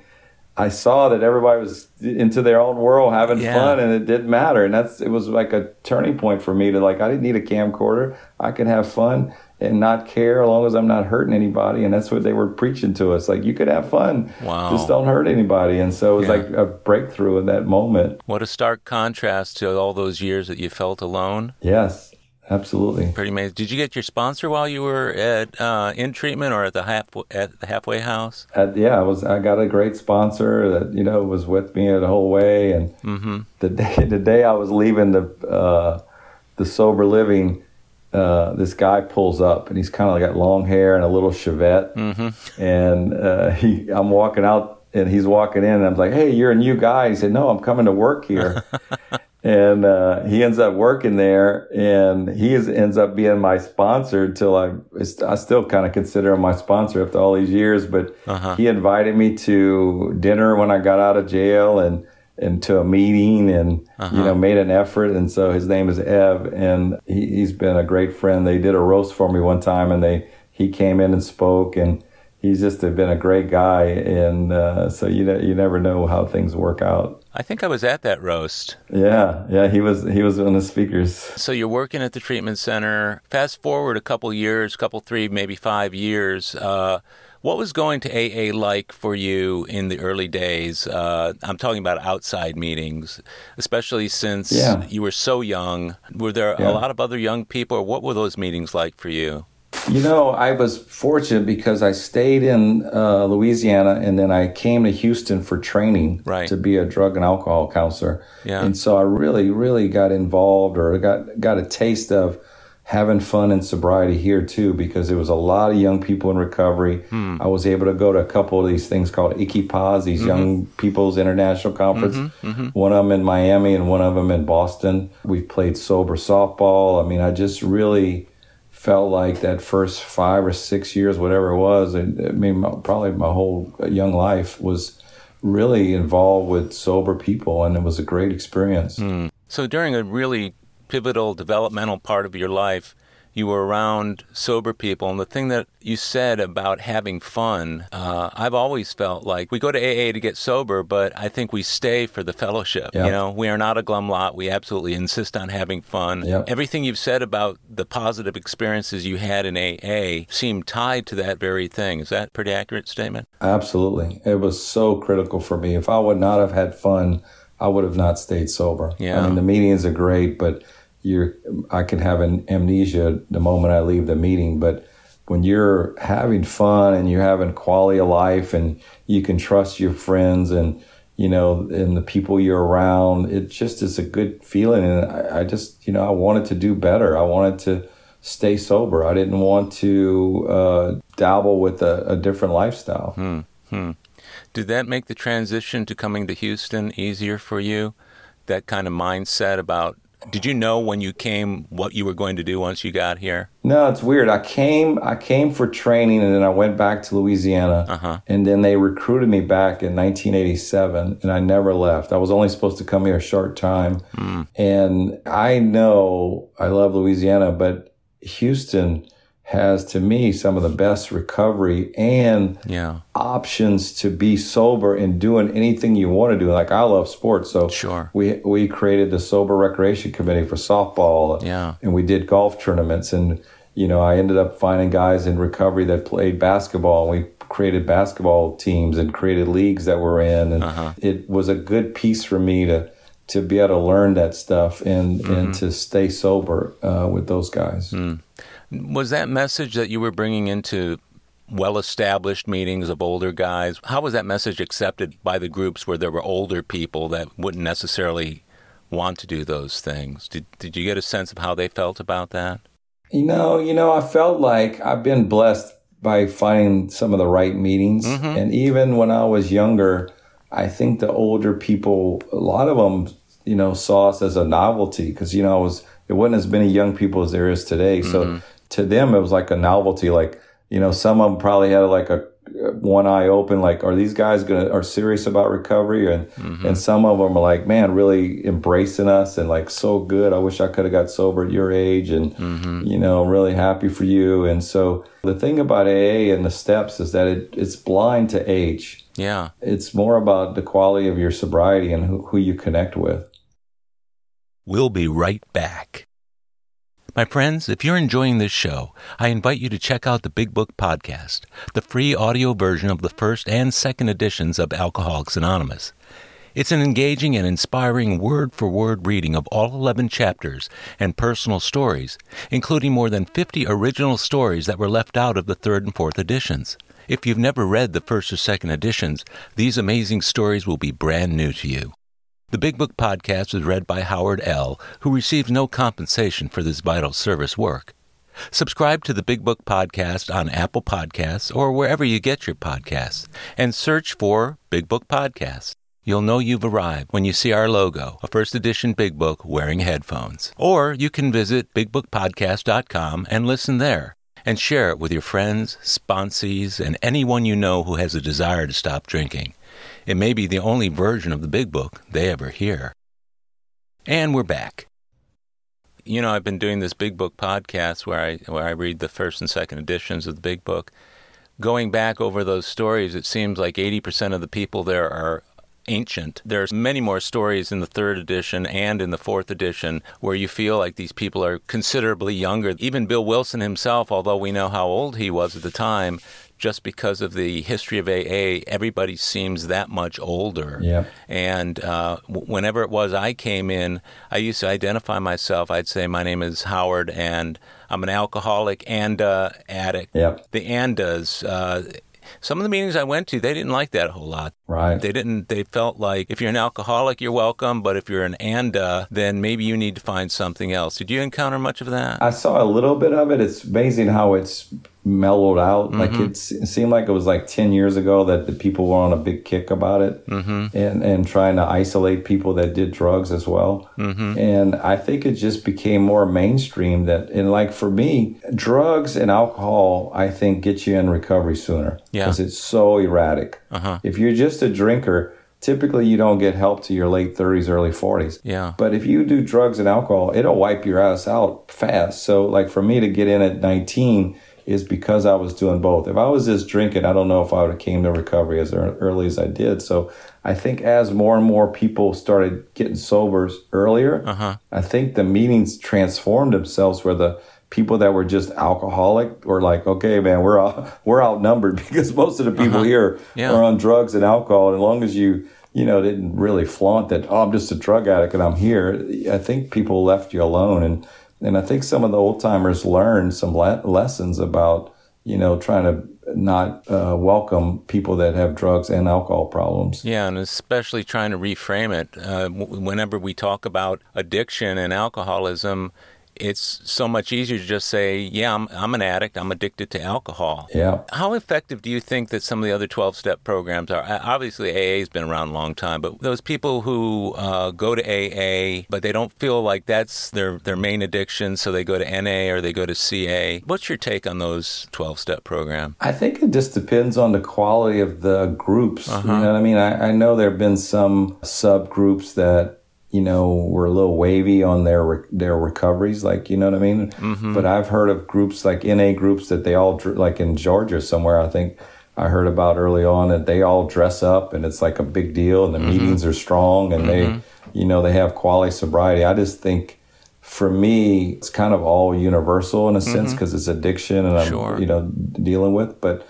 I saw that everybody was into their own world having Yeah. fun, and it didn't matter. And that's it was like a turning point for me to like I didn't need a camcorder. I can have fun and not care as long as I'm not hurting anybody. And that's what they were preaching to us. Like you could have fun, Wow. just don't hurt anybody. And so it was Yeah. like a breakthrough in that moment. What a stark contrast to all those years that you felt alone. Yes, absolutely. Pretty amazing. Did you get your sponsor while you were at uh, in treatment or at the half at the halfway house? At, yeah, I was. I got a great sponsor that you know was with me the whole way, and Mm-hmm. the day the day I was leaving the uh, the sober living, uh, this guy pulls up and he's kind of got long hair and a little Chevette, Mm-hmm. and uh, he I'm walking out and he's walking in and I'm like, hey, you're a new guy. He said, no, I'm coming to work here. And uh, he ends up working there, and he is, ends up being my sponsor until I, I still kind of consider him my sponsor after all these years. But Uh-huh. he invited me to dinner when I got out of jail, and and to a meeting, and you know made an effort. And so his name is Ev, and he, he's been a great friend. They did a roast for me one time, and they he came in and spoke, and he's just been a great guy. And uh, so you know, you never know how things work out. I think I was at that roast. Yeah, yeah, he was he was one of the speakers. So you're working at the treatment center. Fast forward a couple years, couple three, maybe five years. Uh, what was going to AA like for you in the early days? Uh, I'm talking about outside meetings, especially since Yeah. you were so young. Were there Yeah. a lot of other young people, or what were those meetings like for you? You know, I was fortunate because I stayed in uh, Louisiana and then I came to Houston for training Right. to be a drug and alcohol counselor. Yeah. And so I really, really got involved or got got a taste of having fun and sobriety here too because there was a lot of young people in recovery. Hmm. I was able to go to a couple of these things called ICYPAAs, these Mm-hmm. young people's international conference. One of them in Miami and one of them in Boston. We played sober softball. I mean, I just really felt like that first five or six years, whatever it was, I mean, my- probably my whole young life was really involved with sober people, and it was a great experience. So during a really pivotal developmental part of your life, you were around sober people, and the thing that you said about having fun, uh, I've always felt like we go to AA to get sober, but I think we stay for the fellowship. Yep. You know, we are not a glum lot. We absolutely insist on having fun. Yep. Everything you've said about the positive experiences you had in AA seem tied to that very thing. Is that a pretty accurate statement? Absolutely. It was so critical for me. If I would not have had fun, I would have not stayed sober. Yeah. I mean, the meetings are great, but you're, I can have an amnesia the moment I leave the meeting. But when you're having fun and you're having quality of life and you can trust your friends and, you know, and the people you're around, it just is a good feeling. And I, I just, you know, I wanted to do better. I wanted to stay sober. I didn't want to uh, dabble with a, a different lifestyle. Hmm. Did that make the transition to coming to Houston easier for you? That kind of mindset about did you know when you came what you were going to do once you got here? No, it's weird. I came I came for training and then I went back to Louisiana. Uh-huh. And then they recruited me back in 1987 and I never left. I was only supposed to come here a short time. And I know I love Louisiana, but Houston has to me some of the best recovery and Yeah. options to be sober and doing anything you want to do. Like I love sports, so Sure. we we created the sober recreation committee for softball. Yeah. and we did golf tournaments, and you know I ended up finding guys in recovery that played basketball. We created basketball teams and created leagues that we're in, and Uh-huh. it was a good piece for me to. To be able to learn that stuff and, Mm-hmm. and to stay sober uh, with those guys. Mm. Was that message that you were bringing into well established meetings of older guys? How was that message accepted by the groups where there were older people that wouldn't necessarily want to do those things? Did, did you get a sense of how they felt about that? You know, you know, I felt like I've been blessed by finding some of the right meetings, mm-hmm. and even when I was younger, I think the older people, a lot of them, you know, saw us as a novelty because you know, it was it wasn't as many young people as there is today. So mm-hmm. To them, it was like a novelty. Like you know, some of them probably had like a one eye open, like, are these guys gonna are serious about recovery? And mm-hmm. and some of them are like, man, really embracing us and like so good. I wish I could have got sober at your age, and mm-hmm. you know, I'm really happy for you. And so the thing about AA and the steps is that it, it's blind to age. Yeah. It's more about the quality of your sobriety and who, who you connect with. We'll be right back. My friends, if you're enjoying this show, I invite you to check out the Big Book Podcast, the free audio version of the first and second editions of Alcoholics Anonymous. It's an engaging and inspiring word for word reading of all 11 chapters and personal stories, including more than 50 original stories that were left out of the third and fourth editions. If you've never read the first or second editions, these amazing stories will be brand new to you. The Big Book Podcast is read by Howard L., who receives no compensation for this vital service work. Subscribe to the Big Book Podcast on Apple Podcasts or wherever you get your podcasts, and search for Big Book Podcast. You'll know you've arrived when you see our logo, a first edition Big Book wearing headphones. Or you can visit bigbookpodcast.com and listen there, and share it with your friends, sponsees, and anyone you know who has a desire to stop drinking. It may be the only version of the Big Book they ever hear. And we're back. You know, I've been doing this Big Book podcast where I where I read the first and second editions of the Big Book. Going back over those stories, it seems like 80% of the people there are ancient. There's many more stories in the third edition and in the fourth edition where you feel like these people are considerably younger. Even Bill Wilson himself, although we know how old he was at the time, just because of the history of AA, everybody seems that much older. Yep. And uh, whenever it was I came in, I used to identify myself. I'd say, My name is Howard, and I'm an alcoholic and uh, addict. Yep. The andas. Uh, some of the meetings I went to, they didn't like that a whole lot. Right. They didn't. They felt like if you're an alcoholic, you're welcome, but if you're an anda, then maybe you need to find something else. Did you encounter much of that? I saw a little bit of it. It's amazing how it's mellowed out. Like it seemed like it was like ten years ago that the people were on a big kick about it, mm-hmm. and and trying to isolate people that did drugs as well. Mm-hmm. And I think it just became more mainstream. That and like for me, drugs and alcohol, I think get you in recovery sooner Yeah. because it's so erratic. Uh-huh. If you're just a drinker. typically you don't get help to your late 30s, early 40s. Yeah. But if you do drugs and alcohol, it'll wipe your ass out fast. So, like for me to get in at 19 is because I was doing both. If I was just drinking, I don't know if I would have came to recovery as early as I did. So, I think as more and more people started getting sober earlier, uh-huh. I think the meetings transformed themselves where the people that were just alcoholic were like, okay, man, we're out, we're outnumbered because most of the people uh-huh. here yeah. are on drugs and alcohol. And as long as you, you know, didn't really flaunt that, oh, I'm just a drug addict and I'm here. I think people left you alone. And, and I think some of the old timers learned some le- lessons about, you know, trying to not uh, welcome people that have drugs and alcohol problems. Yeah, and especially trying to reframe it. Uh, whenever we talk about addiction and alcoholism, it's so much easier to just say, yeah, I'm, I'm an addict. I'm addicted to alcohol. Yeah. How effective do you think that some of the other 12 step programs are? Obviously, AA has been around a long time, but those people who uh, go to AA, but they don't feel like that's their, their main addiction, so they go to NA or they go to CA. What's your take on those 12 step programs? I think it just depends on the quality of the groups. Uh-huh. You know what I mean? I, I know there have been some subgroups that you know, were a little wavy on their their recoveries, like you know what I mean. Mm-hmm. But I've heard of groups like NA groups that they all like in Georgia somewhere. I think I heard about early on that they all dress up and it's like a big deal, and the mm-hmm. meetings are strong, and mm-hmm. they, you know, they have quality sobriety. I just think for me, it's kind of all universal in a sense because mm-hmm. it's addiction and I'm sure. you know dealing with, but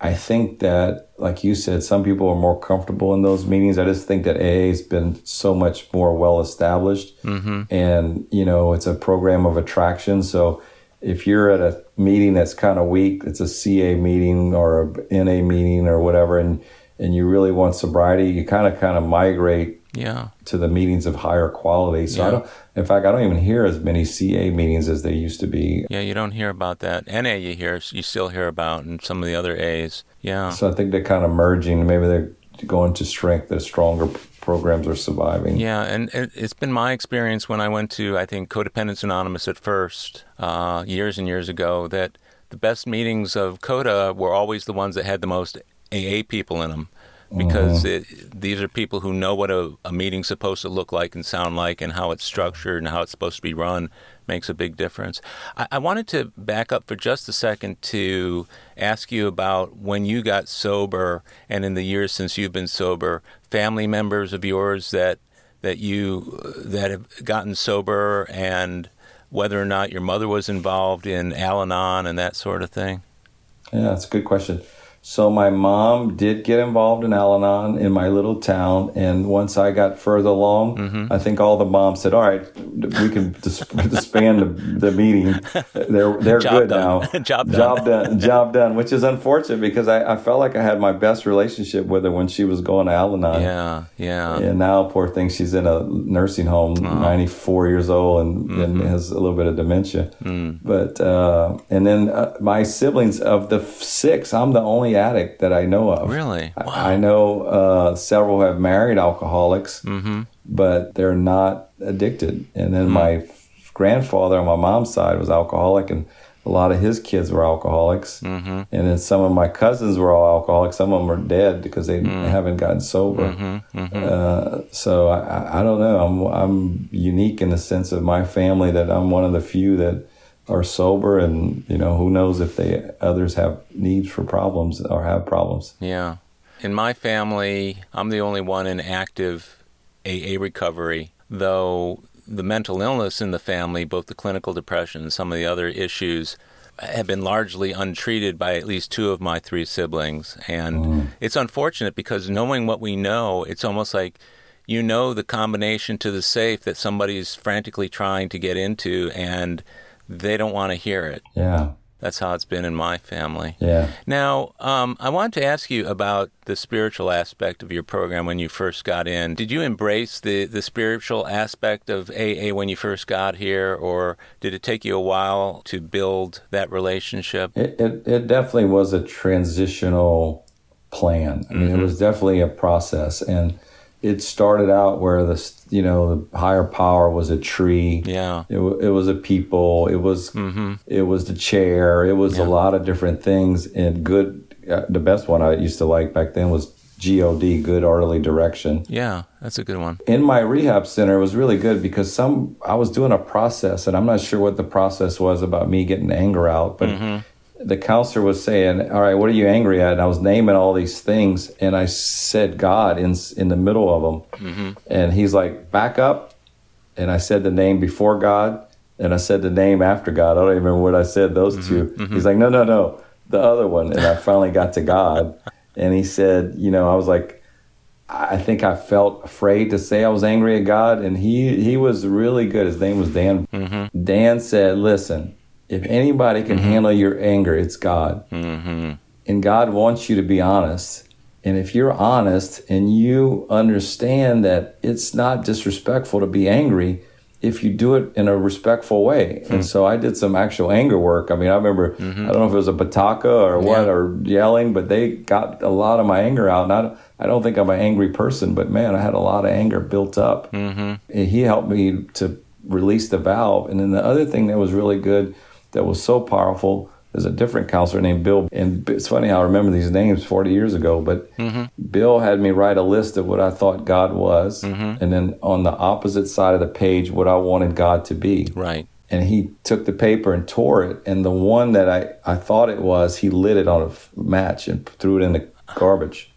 I think that, like you said, some people are more comfortable in those meetings. I just think that AA has been so much more well established, mm-hmm. and you know, it's a program of attraction. So, if you're at a meeting that's kind of weak, it's a CA meeting or a NA meeting or whatever, and and you really want sobriety, you kind of kind of migrate yeah. to the meetings of higher quality. So yeah. I don't, in fact, I don't even hear as many CA meetings as they used to be. Yeah, you don't hear about that. NA you hear, you still hear about, and some of the other A's. Yeah. So I think they're kind of merging. Maybe they're going to strength. The stronger programs are surviving. Yeah, and it's been my experience when I went to, I think, Codependence Anonymous at first, uh, years and years ago, that the best meetings of CODA were always the ones that had the most AA people in them because mm-hmm. it, these are people who know what a, a, meeting's supposed to look like and sound like and how it's structured and how it's supposed to be run makes a big difference. I, I wanted to back up for just a second to ask you about when you got sober and in the years since you've been sober, family members of yours that that you that have gotten sober and whether or not your mother was involved in Al-Anon and that sort of thing. Yeah, that's a good question. So my mom did get involved in Al-Anon in my little town, and once I got further along, mm-hmm. I think all the moms said, "All right, we can dis- disband the, the, meeting. They're they're good done. now. job done. Job done. Job done." Which is unfortunate because I, I felt like I had my best relationship with her when she was going to Al-Anon. Yeah, yeah. And now, poor thing, she's in a nursing home, oh. 94 years old, and, mm-hmm. and, has a little bit of dementia. Mm. But uh, and then uh, my siblings of the six, I'm the only addict that I know of. Really? Wow. I, I know uh, several have married alcoholics, mm-hmm. but they're not addicted. And then mm-hmm. my grandfather on my mom's side was alcoholic, and a lot of his kids were alcoholics. Mm-hmm. And then some of my cousins were all alcoholics. Some of them are dead because they mm. haven't gotten sober. Mm-hmm. Mm-hmm. Uh, so I, I don't know. I'm I'm unique in the sense of my family that I'm one of the few that are sober and you know who knows if they others have needs for problems or have problems. Yeah. In my family i'm the only one in active aa recovery though the mental illness in the family both the clinical depression and some of the other issues have been largely untreated by at least two of my three siblings. And mm. it's unfortunate because knowing what we know it's almost like you know the combination to the safe that somebody's frantically trying to get into and they don't want to hear it. Yeah. That's how it's been in my family. Yeah. Now, um, I wanted to ask you about the spiritual aspect of your program when you first got in. Did you embrace the, the spiritual aspect of AA when you first got here, or did it take you a while to build that relationship? It, it, it definitely was a transitional plan. I mean, mm-hmm. it was definitely a process. And it started out where the you know the higher power was a tree yeah it, it was a people it was mm-hmm. it was the chair it was yeah. a lot of different things and good uh, the best one i used to like back then was G O D, good orderly direction. Yeah, that's a good one. In my rehab center, it was really good because some I was doing a process, and I'm not sure what the process was about me getting anger out, but. Mm-hmm. The counselor was saying, "All right, what are you angry at?" And I was naming all these things, and I said God in in the middle of them, Mm-hmm. and he's like, "Back up," and I said the name before God, and I said the name after God. I don't even remember what I said. Those Mm-hmm. 2 He's like, "No, no, no, the other one," and I finally got to God, and he said, "You know," I was like, I think I felt afraid to say I was angry at God, and he he was really good. His name was Dan. Mm-hmm. Dan said, "Listen, if anybody can handle your anger, it's God, Mm-hmm. and God wants you to be honest." And if you're honest and you understand that it's not disrespectful to be angry, if you do it in a respectful way. Hmm. And so I did some actual anger work. I mean, I remember, I don't know if it was a bataka or what, Mm-hmm. Yeah. or yelling, but they got a lot of my anger out. And I, don't- I don't think I'm an angry person, but man, I had a lot of anger built up. Mm-hmm. And he helped me to release the valve. And then the other thing that was really good, that was so powerful, There's a different counselor named Bill. And it's funny how I remember these names 40 years ago, but mm-hmm. Bill had me write a list of what I thought God was, mm-hmm. and then on the opposite side of the page, what I wanted God to be. Right. And he took the paper and tore it, and the one that I, I thought it was, he lit it on a f- match and threw it in the garbage.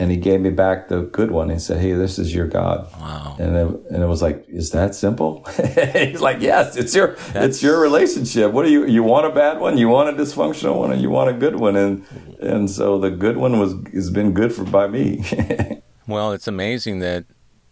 And he gave me back the good one. He said, "Hey, this is your God." Wow. And it, and it was like, "Is that simple?" He's like, "Yes, it's your it's your relationship. What do you you want a bad one? You want a dysfunctional one, or you want a good one?" And and so the good one was has been good for by me. Well, it's amazing that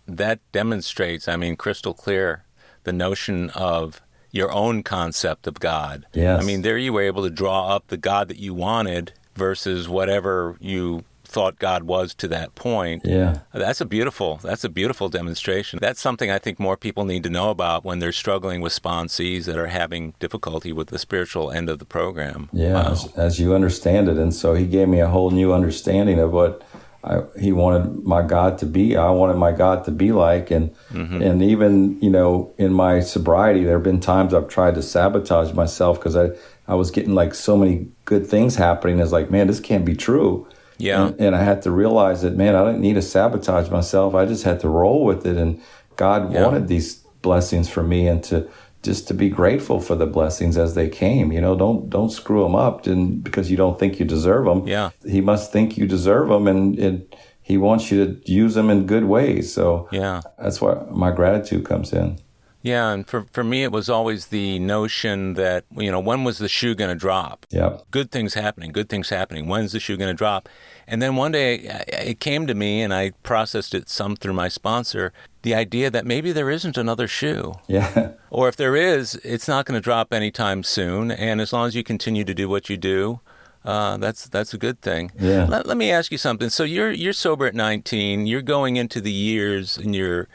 that demonstrates, I mean, crystal clear, the notion of your own concept of God. Yes. I mean, there you were able to draw up the God that you wanted versus whatever you thought God was to that point. yeah, That's a beautiful. That's a beautiful demonstration. That's something I think more people need to know about when they're struggling with sponsees that are having difficulty with the spiritual end of the program. yeah, Wow. as, as you understand it. And so he gave me a whole new understanding of what I, he wanted my God to be. I wanted my God to be like, and mm-hmm. and even you know in my sobriety, there have been times I've tried to sabotage myself because I I was getting like so many good things happening. It's like, man, this can't be true. Yeah. And, and I had to realize that, man, I didn't need to sabotage myself. I just had to roll with it. And God Yeah. wanted these blessings for me and to just to be grateful for the blessings as they came. You know, don't don't screw them up and because you don't think you deserve them. Yeah. He must think you deserve them and, and he wants you to use them in good ways. So Yeah. that's why my gratitude comes in. Yeah, and for for me, it was always the notion that you know when was the shoe going to drop? Yeah. Good things happening, good things happening. When's the shoe going to drop? And then one day it came to me, and I processed it some through my sponsor. The idea that maybe there isn't another shoe, Yeah. or if there is, it's not going to drop anytime soon. And as long as you continue to do what you do, uh, that's that's a good thing. Yeah. Let, let me ask you something. So you're you're sober at 19. You're going into the years in your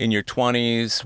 in your 20s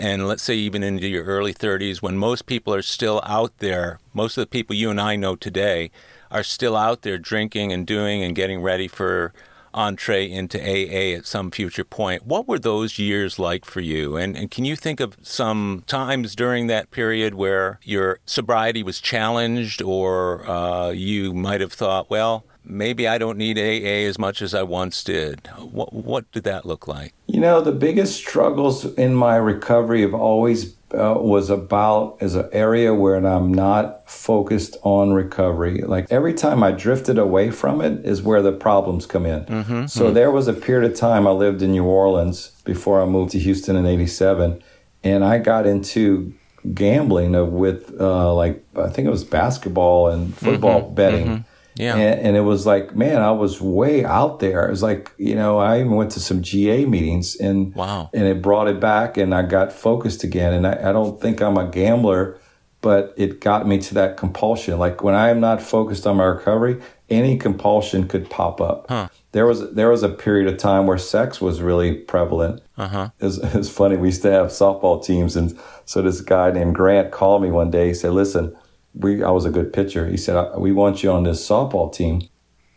and let's say even into your early 30s when most people are still out there. Most of the people you and I know today are still out there drinking and doing and getting ready for entree into AA at some future point. What were those years like for you? And, and can you think of some times during that period where your sobriety was challenged or uh, you might have thought, well, maybe I don't need AA as much as I once did? What, what did that look like? You know, the biggest struggles in my recovery have always uh, was about as an area where I'm not focused on recovery. Like every time I drifted away from it is where the problems come in. so there was a period of time I lived in New Orleans before I moved to Houston in '87, and I got into gambling with uh, like I think it was basketball and football betting. Yeah. And, and it was like, man, I was way out there. It was like, you know, I even went to some GA meetings and Wow. and it brought it back and I got focused again. And I, I don't think I'm a gambler, but it got me to that compulsion. Like when I am not focused on my recovery, any compulsion could pop up. Huh. There was there was a period of time where sex was really prevalent. Uh huh. It was, it was funny. We used to have softball teams, and so this guy named Grant called me one day. He said, "Listen, we I was a good pitcher." He said, "We want you on this softball team."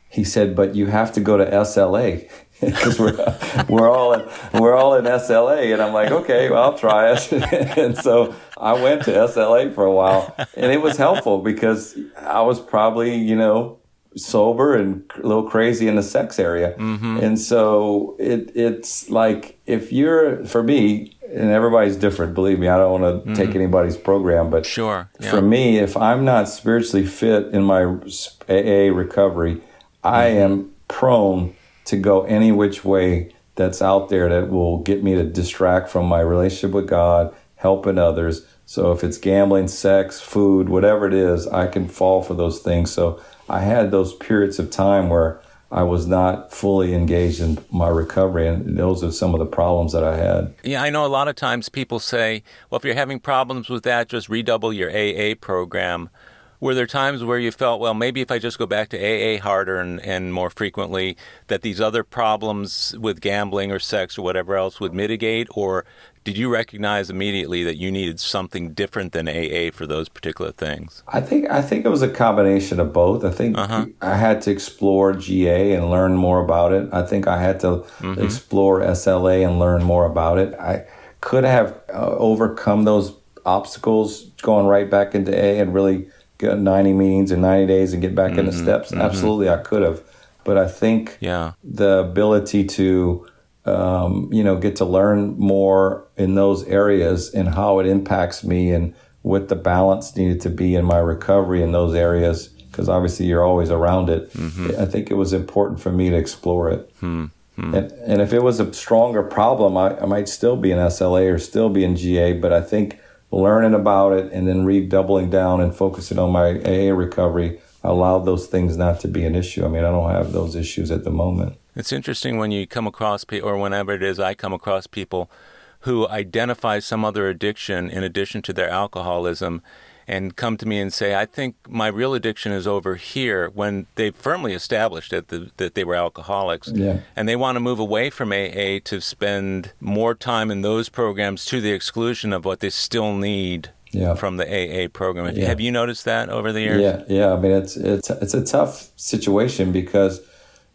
He said, "But you have to go to SLA because we're we're all in we're all in SLA." And I'm like, "Okay, well, I'll try it." and so I went to SLA for a while, and it was helpful because I was probably you know sober and a little crazy in the sex area. Mm-hmm. And so it it's like if you're for me and everybody's different, believe me, I don't want to take anybody's program, but Sure. Yeah. for me, if I'm not spiritually fit in my AA recovery, I am prone to go any which way that's out there that will get me to distract from my relationship with God, helping others. So if it's gambling, sex, food, whatever it is, I can fall for those things. So I had those periods of time where I was not fully engaged in my recovery, and those are some of the problems that I had. Yeah, I know a lot of times people say, well, if you're having problems with that, just redouble your AA program. Were there times where you felt, well, maybe if I just go back to AA harder and, and more frequently, that these other problems with gambling or sex or whatever else would mitigate? Or did you recognize immediately that you needed something different than AA for those particular things? I think I think it was a combination of both. I think Uh-huh. I had to explore GA and learn more about it. I think I had to Mm-hmm. explore SLA and learn more about it. I could have uh, overcome those obstacles going right back into A and really get 90 meetings in 90 days and get back into Mm-hmm. steps. Absolutely, I could have. But I think Yeah. the ability to um, you know get to learn more in those areas and how it impacts me and what the balance needed to be in my recovery in those areas because obviously you're always around it. Mm-hmm. I think it was important for me to explore it. Hmm. Hmm. And, and if it was a stronger problem I, I might still be in sla or still be in ga but i think learning about it and then redoubling down and focusing on my aa recovery allowed those things not to be an issue. I mean i don't have those issues at the moment It's interesting when you come across people, or whenever it is I come across people who identify some other addiction in addition to their alcoholism and come to me and say, I think my real addiction is over here when they've firmly established that, that they were alcoholics. Yeah. And they want to move away from AA to spend more time in those programs to the exclusion of what they still need Yeah. from the AA program. Yeah. Have you noticed that over the years? Yeah, yeah. I mean, it's it's it's a tough situation because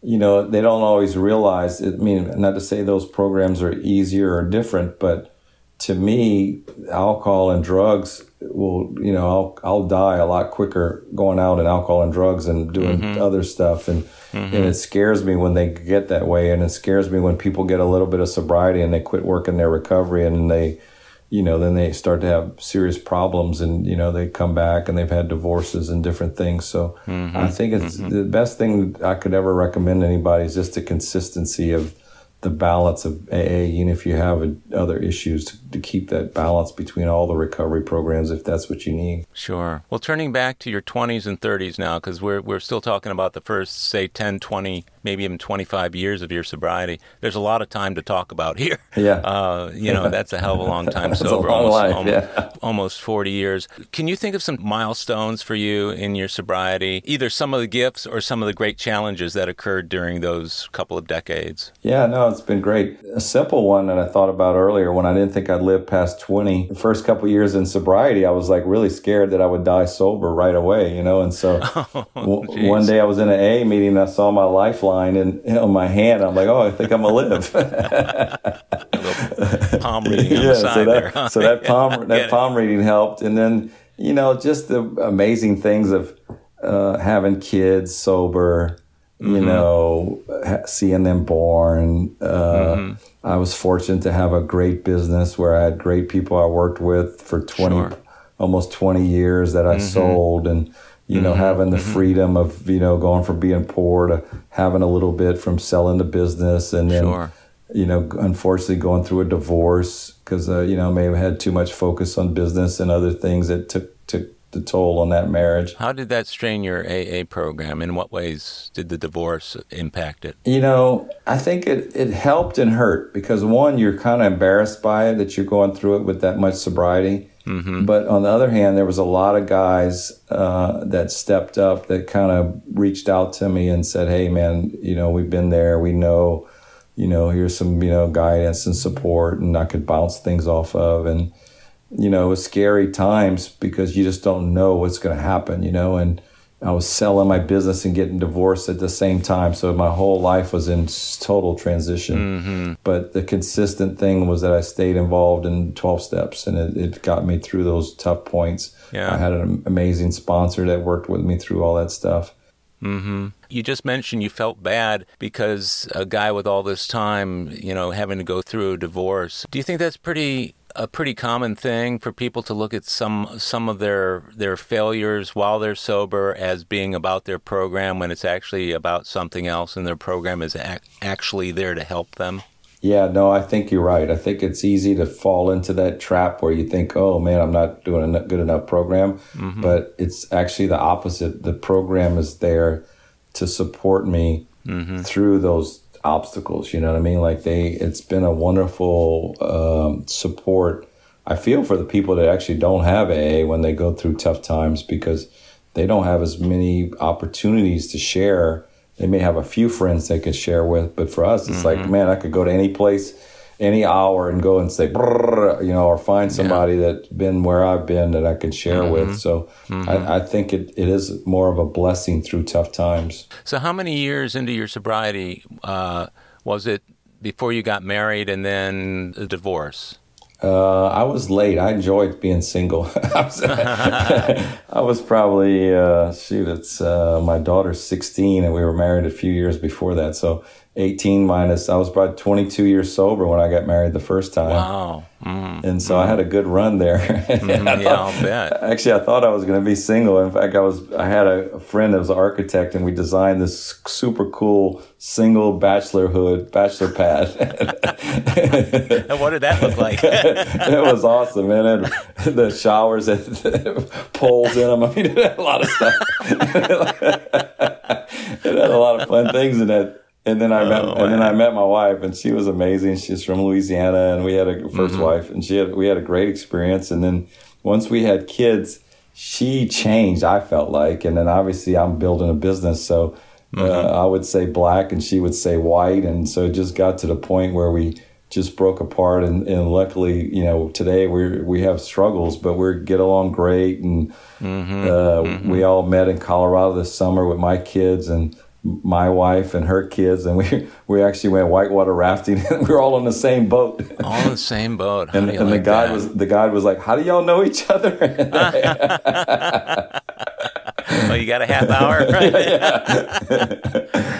you know they don't always realize. It, I mean, not to say those programs are easier or different, but to me, alcohol and drugs will you know I'll I'll die a lot quicker going out and alcohol and drugs and doing mm-hmm. other stuff. And and mm-hmm. it scares me when they get that way. And it scares me when people get a little bit of sobriety and they quit working their recovery and they you know, then they start to have serious problems and, you know, they come back and they've had divorces and different things. So mm-hmm. I think it's mm-hmm. the best thing I could ever recommend to anybody is just the consistency of the balance of AA, even if you have other issues, to, keep that balance between all the recovery programs if that's what you need. Sure. Well, turning back to your 20s and 30s now, because we're, we're still talking about the first, say, 10, 20, maybe even 25 years of your sobriety. There's a lot of time to talk about here. Yeah. Uh, you know, that's a hell of a long time sober, long almost, life, almost, yeah. almost 40 years. Can you think of some milestones for you in your sobriety? Either some of the gifts or some of the great challenges that occurred during those couple of decades? Yeah, no, it's been great. A simple one that I thought about earlier when I didn't think I'd live past 20. The first couple years in sobriety, I was like really scared that I would die sober right away, you know? And so w- one day I was in an A meeting and I saw my lifeline and on my hand. I'm like, oh, I think I'm going to live. Palm reading yeah, so that, there. huh? so that palm that palm reading helped, and then you know just the amazing things of uh, having kids sober, you Mm-hmm. know, ha- seeing them born. Uh, Mm-hmm. I was fortunate to have a great business where I had great people I worked with for twenty, Sure. Mm-hmm. almost twenty years that I sold, and you know having the freedom of you know going from being poor to having a little bit from selling the business, and then Sure. you know, unfortunately going through a divorce because, uh, you know, may have had too much focus on business and other things that took, took the toll on that marriage. How did that strain your AA program? In what ways did the divorce impact it? You know, I think it, it helped and hurt because one, you're kind of embarrassed by it that you're going through it with that much sobriety. Mm-hmm. But on the other hand, there was a lot of guys uh, that stepped up that kind of reached out to me and said, "Hey, man, you know, we've been there. We know, you know, here's some, you know, guidance and support, and I could bounce things off of." And you know, scary times because you just don't know what's going to happen, you know. And I was selling my business and getting divorced at the same time, so my whole life was in total transition. Mm-hmm. But the consistent thing was that I stayed involved in 12 steps and it, it got me through those tough points. Yeah. I had an amazing sponsor that worked with me through all that stuff. Mm-hmm. You just mentioned you felt bad because a guy with all this time, you know, having to go through a divorce. Do you think that's pretty a pretty common thing for people to look at some some of their their failures while they're sober as being about their program when it's actually about something else and their program is ac- actually there to help them? Yeah, no, I think you're right. I think it's easy to fall into that trap where you think, "Oh man, I'm not doing a good enough program," mm-hmm. but it's actually the opposite. The program is there to support me mm-hmm. through those obstacles. You know what I mean? Like they, it's been a wonderful um, support. I feel for the people that actually don't have AA when they go through tough times because they don't have as many opportunities to share. They may have a few friends they could share with, but for us, it's mm-hmm. like, man, I could go to any place any hour and go and say, you know, or find somebody yeah. that's been where I've been that I can share mm-hmm. with. So mm-hmm. I, I, think it, it is more of a blessing through tough times. So, how many years into your sobriety uh, was it before you got married and then the divorce? Uh, I was late. I enjoyed being single. I, was, I was probably uh, shoot. It's uh, my daughter's sixteen, and we were married a few years before that. So 18 minus, I was about 22 years sober when I got married the first time. Wow. Mm. And so mm. I had a good run there. mm, thought, yeah, I'll bet. Actually, I thought I was going to be single. In fact, I was, I had a, friend that was an architect and we designed this super cool single bachelor hood, bachelor pad. what did that look like? it was awesome, man. It, the showers had the poles in them. I mean, it had a lot of stuff. it had a lot of fun things in it and then I met, oh, and then I met my wife, and she was amazing. She's from Louisiana, and we had a 1st mm-hmm. wife, and she had we had a great experience. And then once we had kids, she changed. I felt like, and then obviously I'm building a business, so uh, mm-hmm. uh, I would say black, and she would say white, and so it just got to the point where we just broke apart. And, and luckily, you know, today we we have struggles, but we get along great, and mm-hmm. Uh, mm-hmm. we all met in Colorado this summer with my kids, and my wife and her kids, and we we actually went whitewater rafting. we were all on the same boat. All on the same boat. and, and like the guide that? was the guide was like, "How do y'all know each other?" well, you got a half hour, right?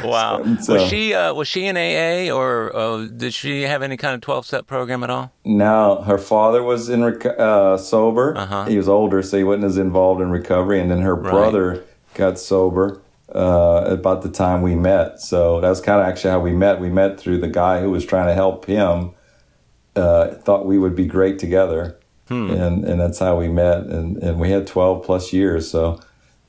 wow. So, was she uh, was she in AA or uh, did she have any kind of twelve step program at all? No, her father was in rec- uh, sober. Uh-huh. He was older, so he wasn't as involved in recovery, and then her right. brother got sober uh, about the time we met. So that's kind of actually how we met. We met through the guy who was trying to help him. Uh, thought we would be great together, hmm. and and that's how we met. And and we had twelve plus years. So.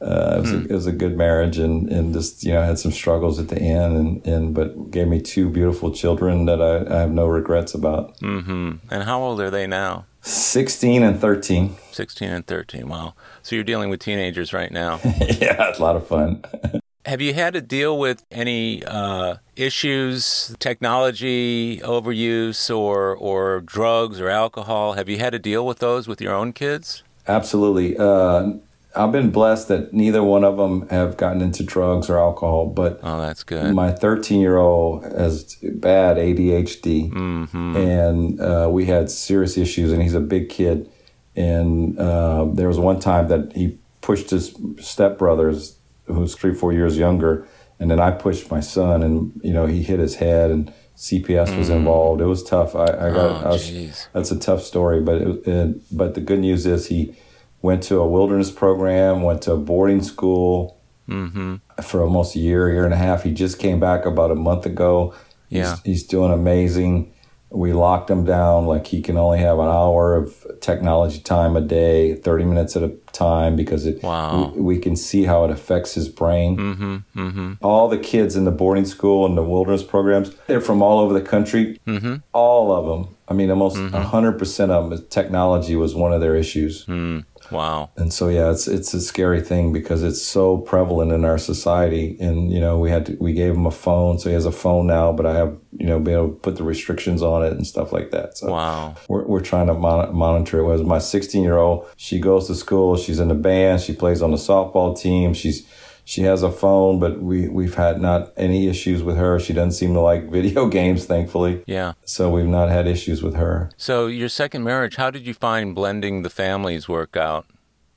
Uh, it, was hmm. a, it was a good marriage and, and just you know had some struggles at the end and, and but gave me two beautiful children that I, I have no regrets about. Mm-hmm. And how old are they now? 16 and 13. 16 and 13. Wow. So you're dealing with teenagers right now. yeah, it's a lot of fun. Have you had to deal with any uh, issues, technology overuse, or or drugs or alcohol? Have you had to deal with those with your own kids? Absolutely. Uh, I've been blessed that neither one of them have gotten into drugs or alcohol. But oh, that's good. My 13 year old has bad ADHD, mm-hmm. and uh, we had serious issues. And he's a big kid, and uh, there was one time that he pushed his stepbrothers, who's three four years younger, and then I pushed my son, and you know he hit his head and. CPS was mm. involved. It was tough. I, I got. Oh, I was, that's a tough story, but it, it, but the good news is he went to a wilderness program, went to a boarding school mm-hmm. for almost a year, year and a half. He just came back about a month ago. Yeah. He's, he's doing amazing. We locked him down like he can only have an hour of technology time a day, 30 minutes at a time, because it, wow. we, we can see how it affects his brain. Mm-hmm, mm-hmm. All the kids in the boarding school and the wilderness programs, they're from all over the country. Mm-hmm. All of them. I mean, almost 100% mm-hmm. of them, technology was one of their issues. Mm. Wow. And so yeah, it's it's a scary thing because it's so prevalent in our society. And you know, we had to, we gave him a phone, so he has a phone now. But I have you know been able to put the restrictions on it and stuff like that. So wow. We're we're trying to mon- monitor it. Was my 16 year old? She goes to school. She's in the band. She plays on the softball team. She's she has a phone, but we we've had not any issues with her. She doesn't seem to like video games, thankfully. Yeah. So we've not had issues with her. So your second marriage, how did you find blending the families work out?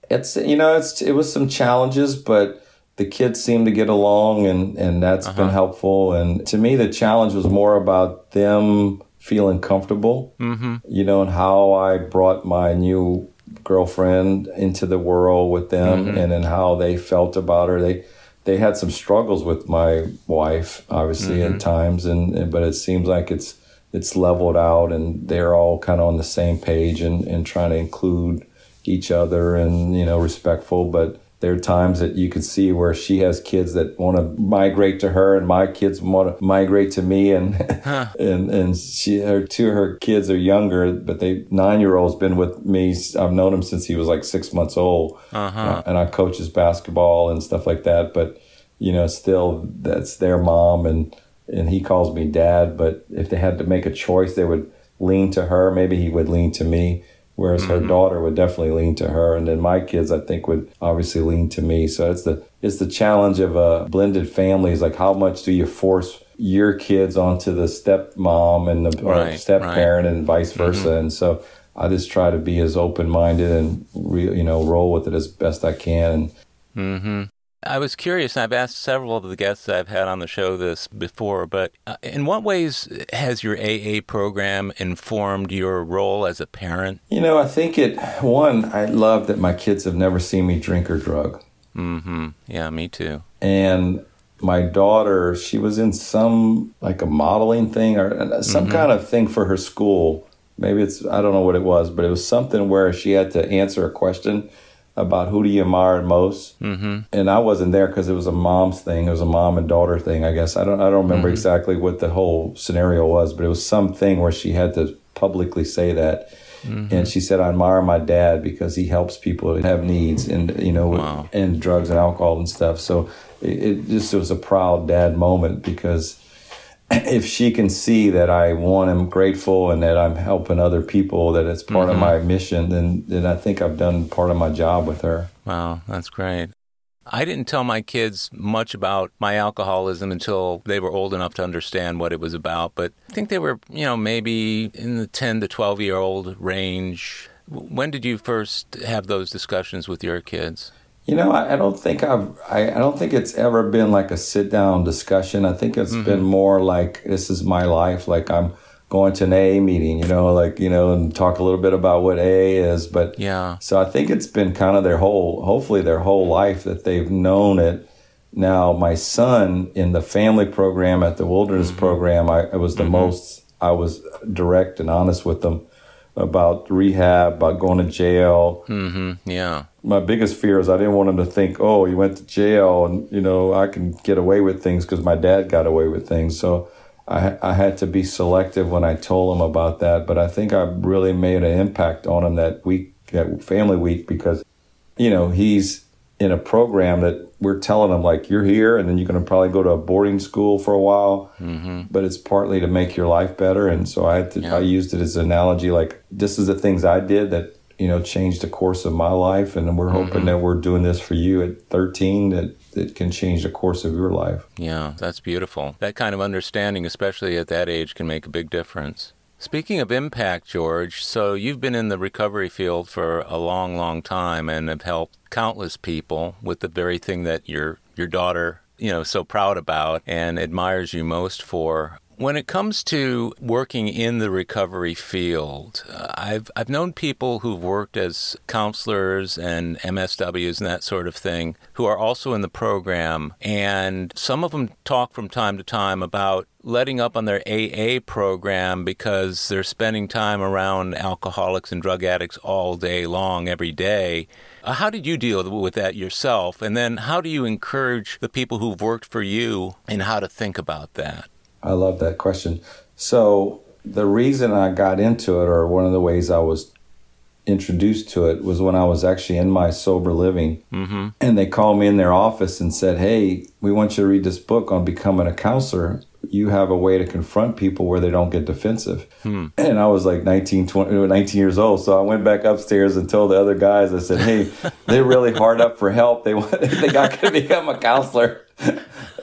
It's you know it's it was some challenges, but the kids seem to get along and, and that's uh-huh. been helpful. And to me, the challenge was more about them feeling comfortable, mm-hmm. you know, and how I brought my new girlfriend into the world with them mm-hmm. and then how they felt about her. They, they had some struggles with my wife, obviously, mm-hmm. at times, and, and, but it seems like it's it's leveled out, and they're all kind of on the same page and, and trying to include each other and you know respectful. But there are times that you can see where she has kids that want to migrate to her, and my kids want to migrate to me, and huh. and and she her two of her kids are younger, but they nine year old's been with me. I've known him since he was like six months old, uh-huh. and I coach his basketball and stuff like that. But you know, still that's their mom, and and he calls me dad. But if they had to make a choice, they would lean to her. Maybe he would lean to me whereas mm-hmm. her daughter would definitely lean to her and then my kids i think would obviously lean to me so it's the it's the challenge of a blended family is like how much do you force your kids onto the stepmom and the right, step parent right. and vice versa mm-hmm. and so i just try to be as open-minded and re, you know roll with it as best i can mm-hmm. I was curious, and I've asked several of the guests I've had on the show this before, but uh, in what ways has your AA program informed your role as a parent? You know, I think it, one, I love that my kids have never seen me drink or drug. Mm hmm. Yeah, me too. And my daughter, she was in some, like a modeling thing or uh, some mm-hmm. kind of thing for her school. Maybe it's, I don't know what it was, but it was something where she had to answer a question about who do you admire most, mm-hmm. and I wasn't there because it was a mom's thing. It was a mom and daughter thing, I guess. I don't I don't remember mm-hmm. exactly what the whole scenario was, but it was something where she had to publicly say that. Mm-hmm. And she said, "I admire my dad because he helps people that have needs, and you know, wow. and drugs and alcohol and stuff." So it, it just it was a proud dad moment because if she can see that I want am grateful and that I'm helping other people, that it's part mm-hmm. of my mission, then then I think I've done part of my job with her. Wow, that's great. I didn't tell my kids much about my alcoholism until they were old enough to understand what it was about, but I think they were, you know, maybe in the 10 to 12 year old range. When did you first have those discussions with your kids? You know, I, I don't think I've, I, I, don't think it's ever been like a sit down discussion. I think it's mm-hmm. been more like this is my life. Like I'm going to an AA meeting, you know, like, you know, and talk a little bit about what AA is. But yeah. So I think it's been kind of their whole, hopefully their whole life that they've known it. Now, my son in the family program at the wilderness mm-hmm. program, I, I was the mm-hmm. most, I was direct and honest with them about rehab, about going to jail. Mm-hmm. Yeah. My biggest fear is I didn't want him to think, oh, he went to jail and, you know, I can get away with things because my dad got away with things. So I, I had to be selective when I told him about that. But I think I really made an impact on him that week, that family week, because, you know, he's in a program that we're telling him, like you're here and then you're going to probably go to a boarding school for a while mm-hmm. but it's partly to make your life better and so i to, yeah. i used it as an analogy like this is the things i did that you know changed the course of my life and we're hoping mm-hmm. that we're doing this for you at 13 that that can change the course of your life yeah that's beautiful that kind of understanding especially at that age can make a big difference Speaking of impact, George, so you've been in the recovery field for a long, long time and have helped countless people with the very thing that your your daughter, you know, so proud about and admires you most for. When it comes to working in the recovery field, uh, I've I've known people who've worked as counselors and MSWs and that sort of thing who are also in the program, and some of them talk from time to time about letting up on their AA program because they're spending time around alcoholics and drug addicts all day long, every day. Uh, how did you deal with that yourself? And then how do you encourage the people who've worked for you in how to think about that? I love that question. So, the reason I got into it, or one of the ways I was introduced to it, was when I was actually in my sober living. Mm-hmm. And they called me in their office and said, Hey, we want you to read this book on becoming a counselor you have a way to confront people where they don't get defensive. Hmm. And I was like 19, 20, 19 years old. So I went back upstairs and told the other guys, I said, hey, they're really hard up for help. They, want, they think I could become a counselor.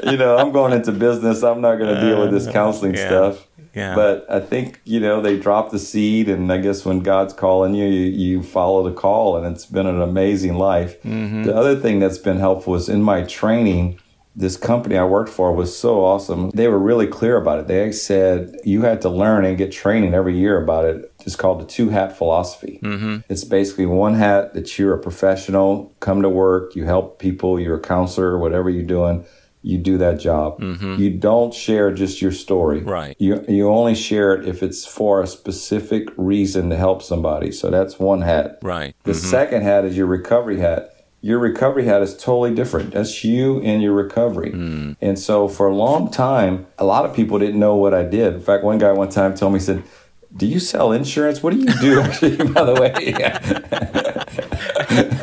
You know, I'm going into business. I'm not going to deal with this uh, counseling yeah. stuff. Yeah. But I think, you know, they drop the seed and I guess when God's calling you, you, you follow the call and it's been an amazing life. Mm-hmm. The other thing that's been helpful is in my training, this company I worked for was so awesome. They were really clear about it. They said you had to learn and get training every year about it. It's called the two hat philosophy. Mm-hmm. It's basically one hat that you're a professional, come to work, you help people, you're a counselor, whatever you're doing, you do that job. You don't share just your story. Mm-hmm. Right. You you only share it if it's for a specific reason to help somebody. So that's one hat. Right. The second hat is your recovery hat. Your recovery hat is totally different. That's you and your recovery. And so for a long time, a lot of people didn't know what I did. In fact, one guy one time told me, he said, do you sell insurance? What do you do actually, by the way?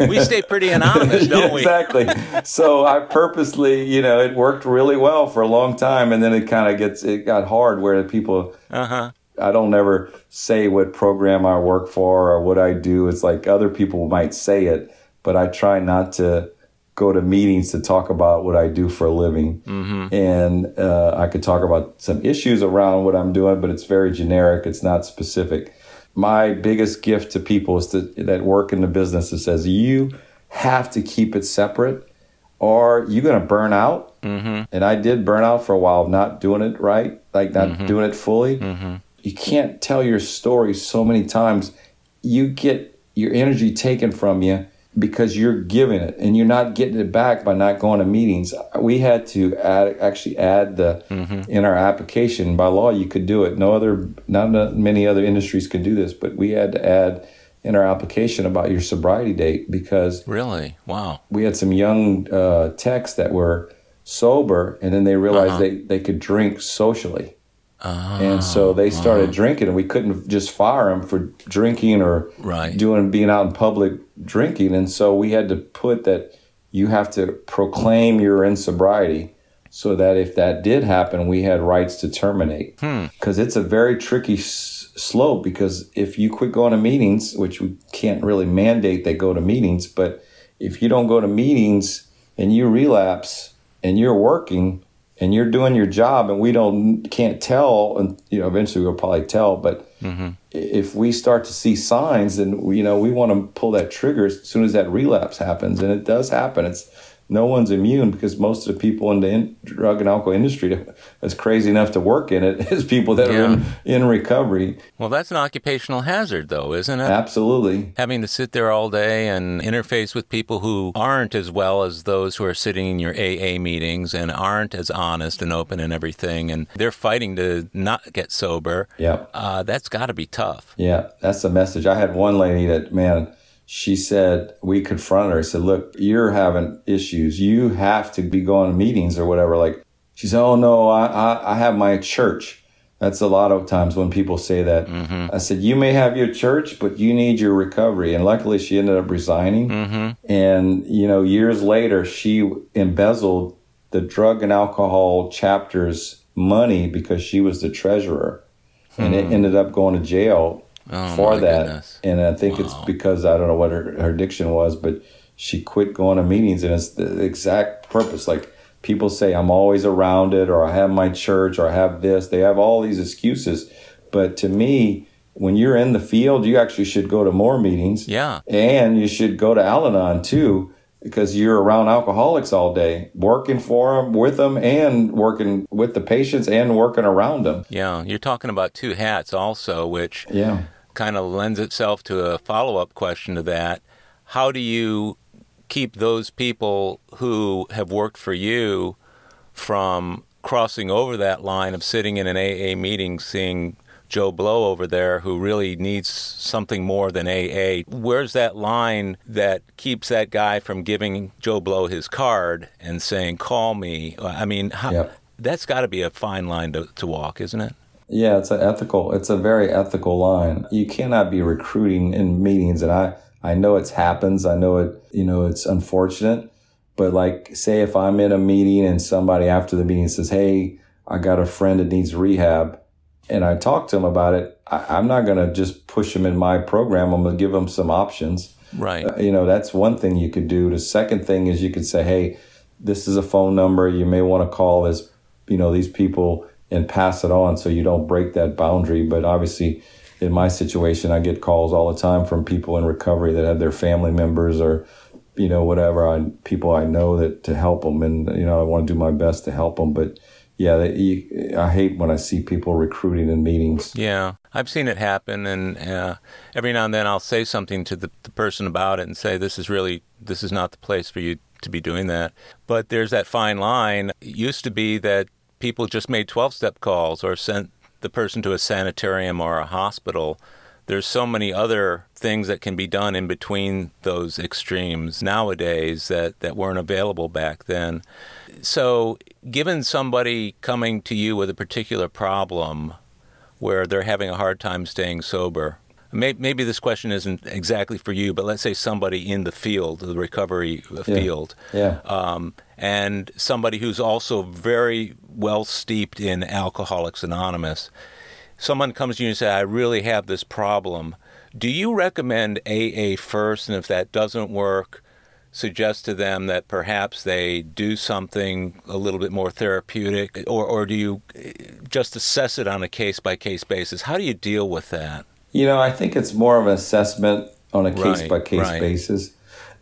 we stay pretty anonymous, don't we? exactly. So I purposely, you know, it worked really well for a long time, and then it kind of gets it got hard where the people. Uh huh. I don't ever say what program I work for or what I do. It's like other people might say it, but I try not to go to meetings to talk about what I do for a living. And uh, I could talk about some issues around what I'm doing, but it's very generic. It's not specific. My biggest gift to people is to, that work in the business that says you have to keep it separate or you're going to burn out. Mm-hmm. And I did burn out for a while, not doing it right, like not doing it fully. You can't tell your story so many times. You get your energy taken from you because you're giving it and you're not getting it back by not going to meetings. We had to add, actually add the in our application by law. You could do it. No other, not many other industries could do this, but we had to add in our application about your sobriety date because Really? Wow. we had some young uh, techs that were sober and then they realized Uh-huh. they, they could drink socially. Ah, And so they started drinking, and we couldn't just fire them for drinking or Right. doing being out in public drinking. And so we had to put that you have to proclaim you're in sobriety, so that if that did happen, we had rights to terminate. Because it's a very tricky s- slope. Because if you quit going to meetings, which we can't really mandate they go to meetings, but if you don't go to meetings and you relapse and you're working and you're doing your job and we don't can't tell and you know eventually we'll probably tell but mm-hmm. if we start to see signs then you know we want to pull that trigger as soon as that relapse happens and it does happen. It's no one's immune because most of the people in the in, drug and alcohol industry that's crazy enough to work in it is people that are in, in recovery Well, that's an occupational hazard, though, isn't it? absolutely Having to sit there all day and interface with people who aren't as well as those who are sitting in your AA meetings and aren't as honest and open and everything, and they're fighting to not get sober. yeah Uh, that's got to be tough. Yeah, that's the message. I had one lady that, man, she said, we confronted her. said, look, you're having issues. You have to be going to meetings or whatever. Like, she said, oh, no, I, I, I have my church. That's a lot of times when people say that. Mm-hmm. I said, you may have your church, but you need your recovery. And luckily, she ended up resigning. Mm-hmm. And, you know, years later, she embezzled the drug and alcohol chapter's money because she was the treasurer. And it hmm. ended up going to jail Oh, for that. goodness. And I think it's because I don't know what her, her addiction was, but she quit going to meetings, and it's the exact purpose. Like people say, I'm always around it, or I have my church, or I have this. They have all these excuses. But to me, when you're in the field, you actually should go to more meetings. Yeah. And you should go to Al Anon too, because you're around alcoholics all day, working for them, with them, and working with the patients and working around them. Yeah. You're talking about two hats also, which Yeah. Kind of lends itself to a follow up question to that. How do you keep those people who have worked for you from crossing over that line of sitting in an AA meeting, seeing Joe Blow over there who really needs something more than AA? Where's that line that keeps that guy from giving Joe Blow his card and saying, call me? I mean, how, Yep. that's got to be a fine line to, to walk, isn't it? Yeah, it's an ethical. It's a very ethical line. You cannot be recruiting in meetings, and I I know it happens. I know it. You know, it's unfortunate. But like, say if I'm in a meeting and somebody after the meeting says, "Hey, I got a friend that needs rehab," and I talk to him about it, I, I'm not going to just push him in my program. I'm going to give him some options. Right. Uh, you know, that's one thing you could do. The second thing is you could say, hey, this is a phone number. You may want to call this, you know, these people and pass it on so you don't break that boundary. But obviously, in my situation, I get calls all the time from people in recovery that have their family members or, you know, whatever, I, people I know that to help them. And, you know, I want to do my best to help them. But yeah, you, I hate when I see people recruiting in meetings. Yeah, I've seen it happen. And uh, every now and then I'll say something to the, the person about it and say, this is really, this is not the place for you to be doing that. But there's that fine line. It used to be that people just made 12 step calls or sent the person to a sanitarium or a hospital. There's so many other things that can be done in between those extremes nowadays that, that weren't available back then. So, given somebody coming to you with a particular problem where they're having a hard time staying sober, maybe this question isn't exactly for you, but let's say somebody in the field, the recovery field, yeah. Um, and somebody who's also very well steeped in Alcoholics Anonymous. Someone comes to you and says, I really have this problem. Do you recommend AA first? And if that doesn't work, suggest to them that perhaps they do something a little bit more therapeutic? Or, or do you eh, just assess it on a case by case basis? How do you deal with that? You know, I think it's more of an assessment on a case by case basis.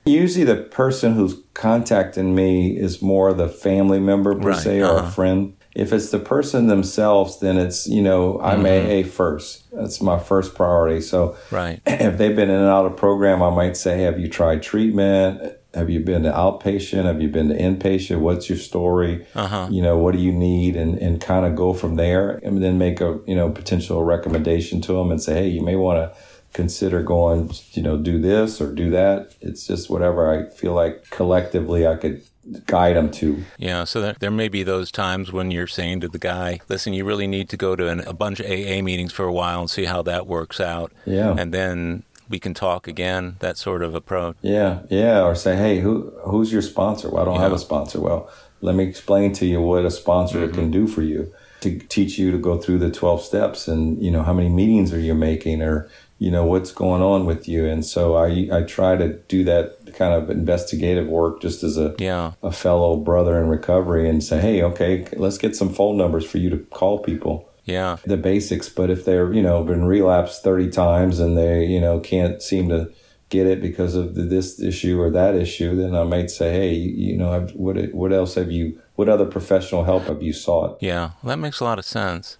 Usually, the person who's contacting me is more the family member per right. se or uh-huh. a friend. If it's the person themselves, then it's you know I'm mm-hmm. AA first. That's my first priority. So, right. if they've been in and out of program, I might say, "Have you tried treatment? Have you been to outpatient? Have you been to inpatient? What's your story? Uh-huh. You know, what do you need? And, and kind of go from there and then make a, you know, potential recommendation to them and say, hey, you may want to consider going, you know, do this or do that. It's just whatever I feel like collectively I could guide them to. Yeah, so there, there may be those times when you're saying to the guy, listen, you really need to go to an, a bunch of AA meetings for a while and see how that works out. Yeah. And then we can talk again, that sort of approach. Yeah, yeah. Or say, hey, who who's your sponsor? Well, I don't yeah. have a sponsor. Well, let me explain to you what a sponsor mm-hmm. can do for you to teach you to go through the 12 steps and, you know, how many meetings are you making or, you know, what's going on with you. And so I, I try to do that kind of investigative work just as a, yeah. a fellow brother in recovery and say, hey, okay, let's get some phone numbers for you to call people. Yeah. The basics but if they're you know been relapsed 30 times and they you know can't seem to get it because of this issue or that issue then i might say hey you know what what else have you what other professional help have you sought? Yeah. That makes a lot of sense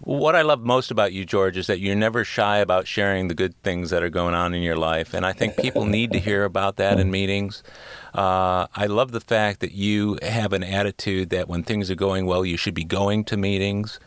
what I love most about you, George, is that you're never shy about sharing the good things that are going on in your life. And I think people need to hear about that in meetings. Uh, I love the fact that you have an attitude that when things are going well, you should be going to meetings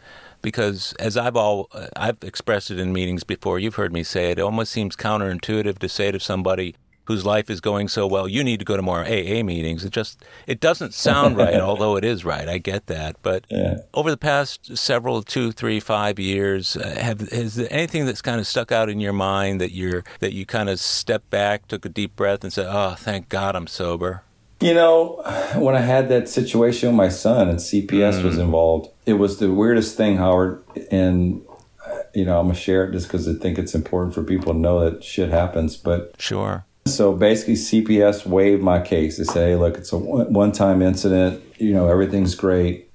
because as I've all I've expressed it in meetings before, you've heard me say it. It almost seems counterintuitive to say to somebody whose life is going so well, you need to go to more AA meetings. It just it doesn't sound right, although it is right. I get that, but yeah. over the past several two, three, five years, uh, have has there anything that's kind of stuck out in your mind that you're that you kind of stepped back, took a deep breath, and said, "Oh, thank God I'm sober." You know, when I had that situation with my son and CPS mm. was involved, it was the weirdest thing, Howard. And, you know, I'm going to share it just because I think it's important for people to know that shit happens. But sure. So basically, CPS waived my case. They say, hey, look, it's a one time incident. You know, everything's great.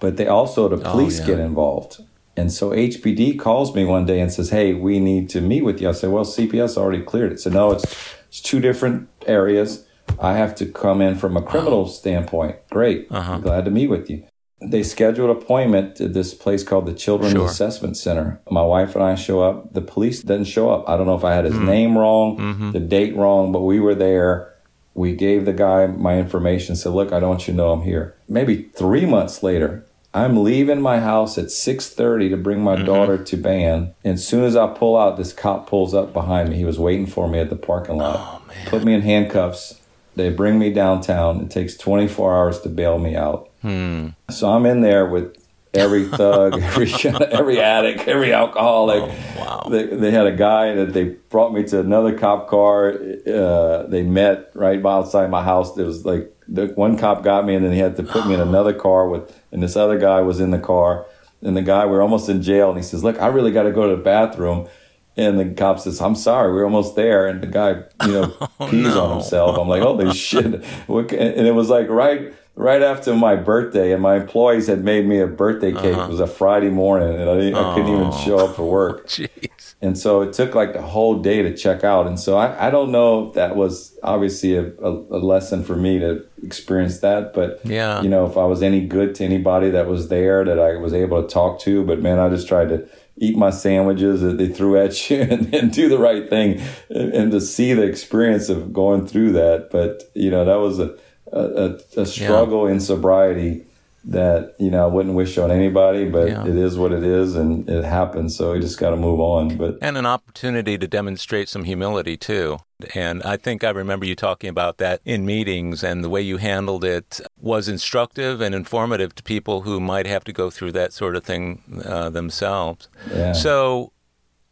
But they also, the oh, police oh, yeah. get involved. And so HPD calls me one day and says, hey, we need to meet with you. I said, well, CPS already cleared it. So, no, it's, it's two different areas I have to come in from a criminal standpoint. Great. Uh-huh. Glad to meet with you. They scheduled an appointment at this place called the Children's sure. Assessment Center. My wife and I show up. The police didn't show up. I don't know if I had his mm. name wrong, mm-hmm. the date wrong, but we were there. We gave the guy my information, said, look, I don't want you to know I'm here. Maybe three months later, I'm leaving my house at 6:30 to bring my mm-hmm. daughter to band. And as soon as I pull out, this cop pulls up behind me. He was waiting for me at the parking lot. Oh, Put me in handcuffs they bring me downtown. It takes 24 hours to bail me out. Hmm. So I'm in there with every thug, every every addict, every alcoholic. Oh, wow. They, they had a guy that they brought me to another cop car. Uh, they met right outside my house. There was like the one cop got me, and then he had to put me in another car with, and this other guy was in the car. And the guy, we're almost in jail, and he says, "Look, I really got to go to the bathroom." And the cop says, I'm sorry, we're almost there. And the guy, you know, oh, pees no. on himself. I'm like, holy shit. And it was like right right after my birthday, and my employees had made me a birthday cake. Uh-huh. It was a Friday morning, and I, I couldn't even show up for work. Jeez. And so it took like the whole day to check out. And so I, I don't know if that was obviously a, a, a lesson for me to experience that. But, Yeah. you know, if I was any good to anybody that was there that I was able to talk to. But man, I just tried to eat my sandwiches that they threw at you and, and do the right thing and, and to see the experience of going through that. But, you know, that was a, a, a- struggle in sobriety that you know I wouldn't wish on anybody, but Yeah. it is what it is, and it happens. So we just got to move on. But And an opportunity to demonstrate some humility too. And I think I remember you talking about that in meetings, and the way you handled it was instructive and informative to people who might have to go through that sort of thing uh, themselves. yeah, So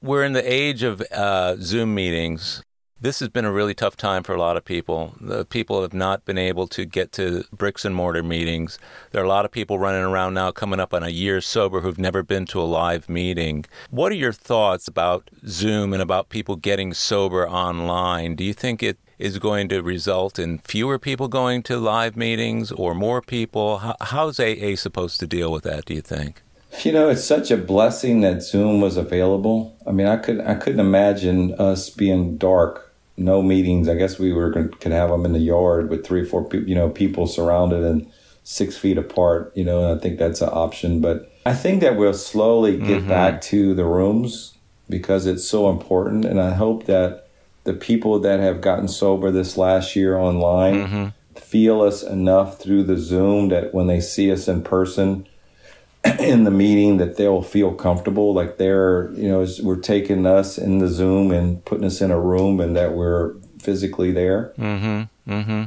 we're in the age of uh, Zoom meetings. This has been a really tough time for a lot of people. The people have not been able to get to bricks and mortar meetings. There are a lot of people running around now coming up on a year sober who've never been to a live meeting. What are your thoughts about Zoom and about people getting sober online? Do you think it is going to result in fewer people going to live meetings or more people? How's AA supposed to deal with that, do you think? you know, it's such a blessing that Zoom was available. I mean, I could I couldn't imagine us being dark, no meetings. I guess we were could have them in the yard with three or four people, you know, people surrounded and six feet apart. You know, and I think that's an option. But I think that we'll slowly get mm-hmm. back to the rooms because it's so important, and I hope that the people that have gotten sober this last year online mm-hmm. feel us enough through the Zoom that when they see us in person in the meeting that they'll feel comfortable like they're you know we're taking us in the zoom and putting us in a room and that we're physically there Mm-hmm. Mm-hmm.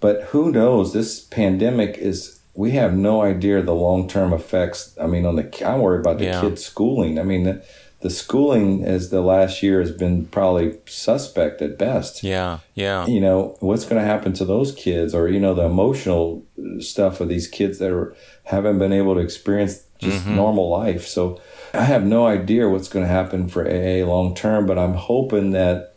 but who knows this pandemic is we have no idea the long-term effects i mean on the i worry about the Yeah. kids schooling i mean the, schooling as the last year has been probably suspect at best. Yeah. Yeah. you know what's going to happen to those kids or you know the emotional stuff of these kids that are haven't been able to experience just mm-hmm. normal life. So i have no idea what's going to happen for aa long term but i'm hoping that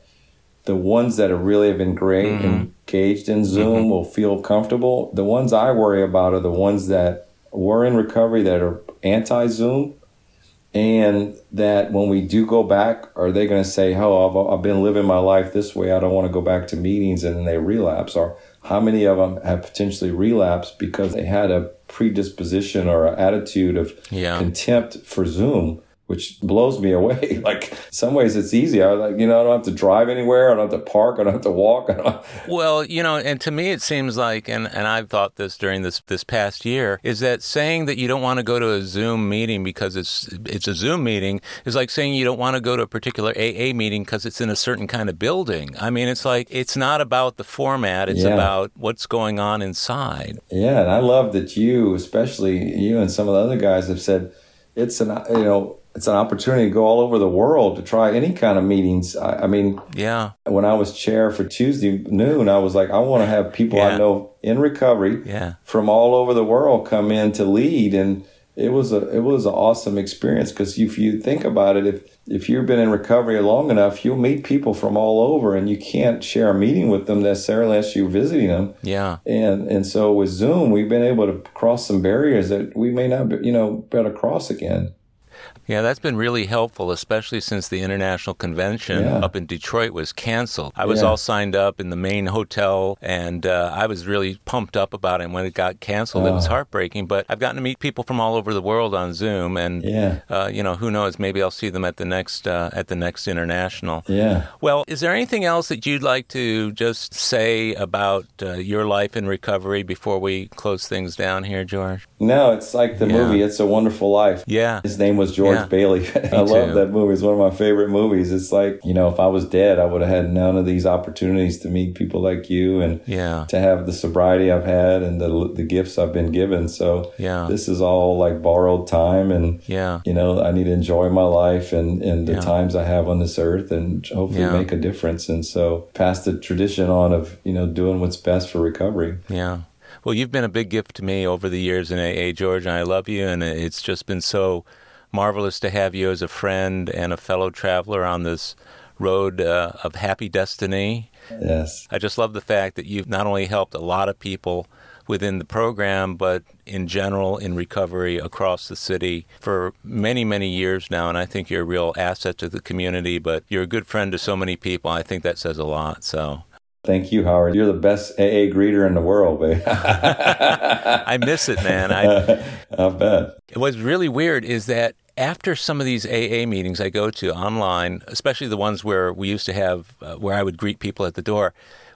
the ones that are really have been great mm-hmm. engaged in zoom mm-hmm. will feel comfortable. The ones i worry about are the ones that were in recovery that are anti-zoom and that when we do go back, are they going to say, "Oh, I've, I've been living my life this way. I don't want to go back to meetings," and then they relapse? Or how many of them have potentially relapsed because they had a predisposition or an attitude of Yeah. contempt for Zoom? Which blows me away. Like some ways it's easy. I like you know I don't have to drive anywhere. I don't have to park. I don't have to walk. Well, you know, and to me it seems like, and, and I've thought this during this this past year, is that saying that you don't want to go to a Zoom meeting because it's it's a Zoom meeting is like saying you don't want to go to a particular AA meeting because it's in a certain kind of building. I mean, it's like it's not about the format; it's Yeah. about what's going on inside. Yeah, and I love that you, especially you and some of the other guys, have said it's an you know it's an opportunity to go all over the world to try any kind of meetings. I, I mean, Yeah, when I was chair for Tuesday noon, I was like, I want to have people Yeah. I know in recovery yeah, from all over the world come in to lead, and it was a it was an awesome experience because if you think about it, if if you've been in recovery long enough, you'll meet people from all over, and you can't share a meeting with them necessarily unless you're visiting them. yeah, And and so with Zoom, we've been able to cross some barriers that we may not, be, you know, be able cross again. Yeah. That's been really helpful, especially since the international convention Yeah. up in Detroit was canceled. I was Yeah. all signed up in the main hotel, and uh, I was really pumped up about it. And when it got canceled, it was Oh. heartbreaking. But I've gotten to meet people from all over the world on Zoom, and Yeah, uh, you know, who knows? Maybe I'll see them at the next uh, at the next international. yeah. Well, is there anything else that you'd like to just say about uh, your life in recovery before we close things down here, George? No, it's like the Yeah. movie "It's a Wonderful Life." Yeah, His name was George Yeah. Bailey. I love that movie. It's one of my favorite movies. It's like you know, if I was dead, I would have had none of these opportunities to meet people like you and yeah, to have the sobriety I've had and the the gifts I've been given. So yeah, this is all like borrowed time and. yeah. You know, I need to enjoy my life and, and the Yeah. times I have on this earth and hopefully make a difference. And so pass the tradition on of, you know, doing what's best for recovery. Yeah. Well, you've been a big gift to me over the years in AA, George, and I love you. And it's just been so marvelous to have you as a friend and a fellow traveler on this road uh, of happy destiny. Yes. I just love the fact that you've not only helped a lot of people within the program, but in general in recovery across the city for many, many years now. And I think you're a real asset to the community, but you're a good friend to so many people. I think that says a lot. So Thank you, Howard. You're the best AA greeter in the world, babe. I miss it, man. I, I bet. What's really weird is that after some of these AA meetings I go to online, especially the ones where we used to have, uh, where I would greet people at the door,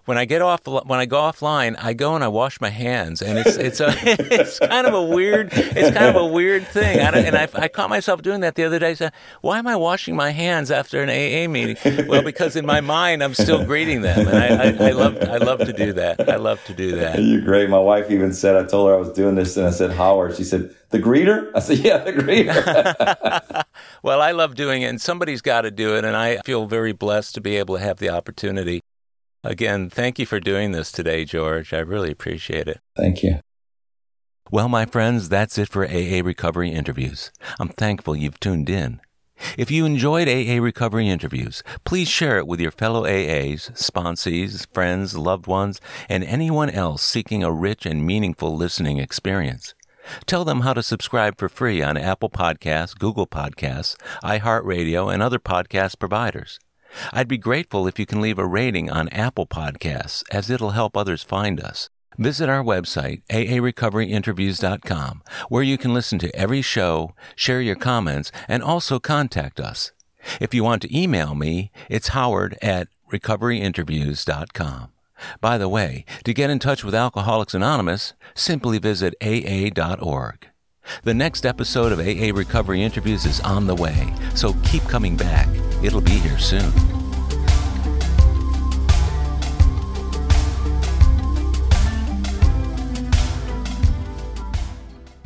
when I get off when I go offline, I go and I wash my hands, and it's it's a it's kind of a weird it's kind of a weird thing. I and I, I caught myself doing that the other day. I Said, why am I washing my hands after an AA meeting? Well, because in my mind I'm still greeting them, and I, I, I love I love to do that. I love to do that. You're great. My wife even said I told her I was doing this, and I said Howard. She said the greeter. I said yeah, the greeter. well, I love doing it, and somebody's got to do it, and I feel very blessed to be able to have the opportunity Again, thank you for doing this today, George. I really appreciate it. Thank you. Well, my friends, that's it for AA Recovery Interviews. I'm thankful you've tuned in. If you enjoyed AA Recovery Interviews, please share it with your fellow AAs, sponsees, friends, loved ones, and anyone else seeking a rich and meaningful listening experience. Tell them how to subscribe for free on Apple Podcasts, Google Podcasts, iHeartRadio, and other podcast providers. I'd be grateful if you can leave a rating on Apple Podcasts, as it'll help others find us. Visit our website, aarecoveryinterviews.com, where you can listen to every show, share your comments, and also contact us. If you want to email me, it's howard at recoveryinterviews.com. By the way, to get in touch with Alcoholics Anonymous, simply visit aa.org. The next episode of AA Recovery Interviews is on the way, so keep coming back. It'll be here soon.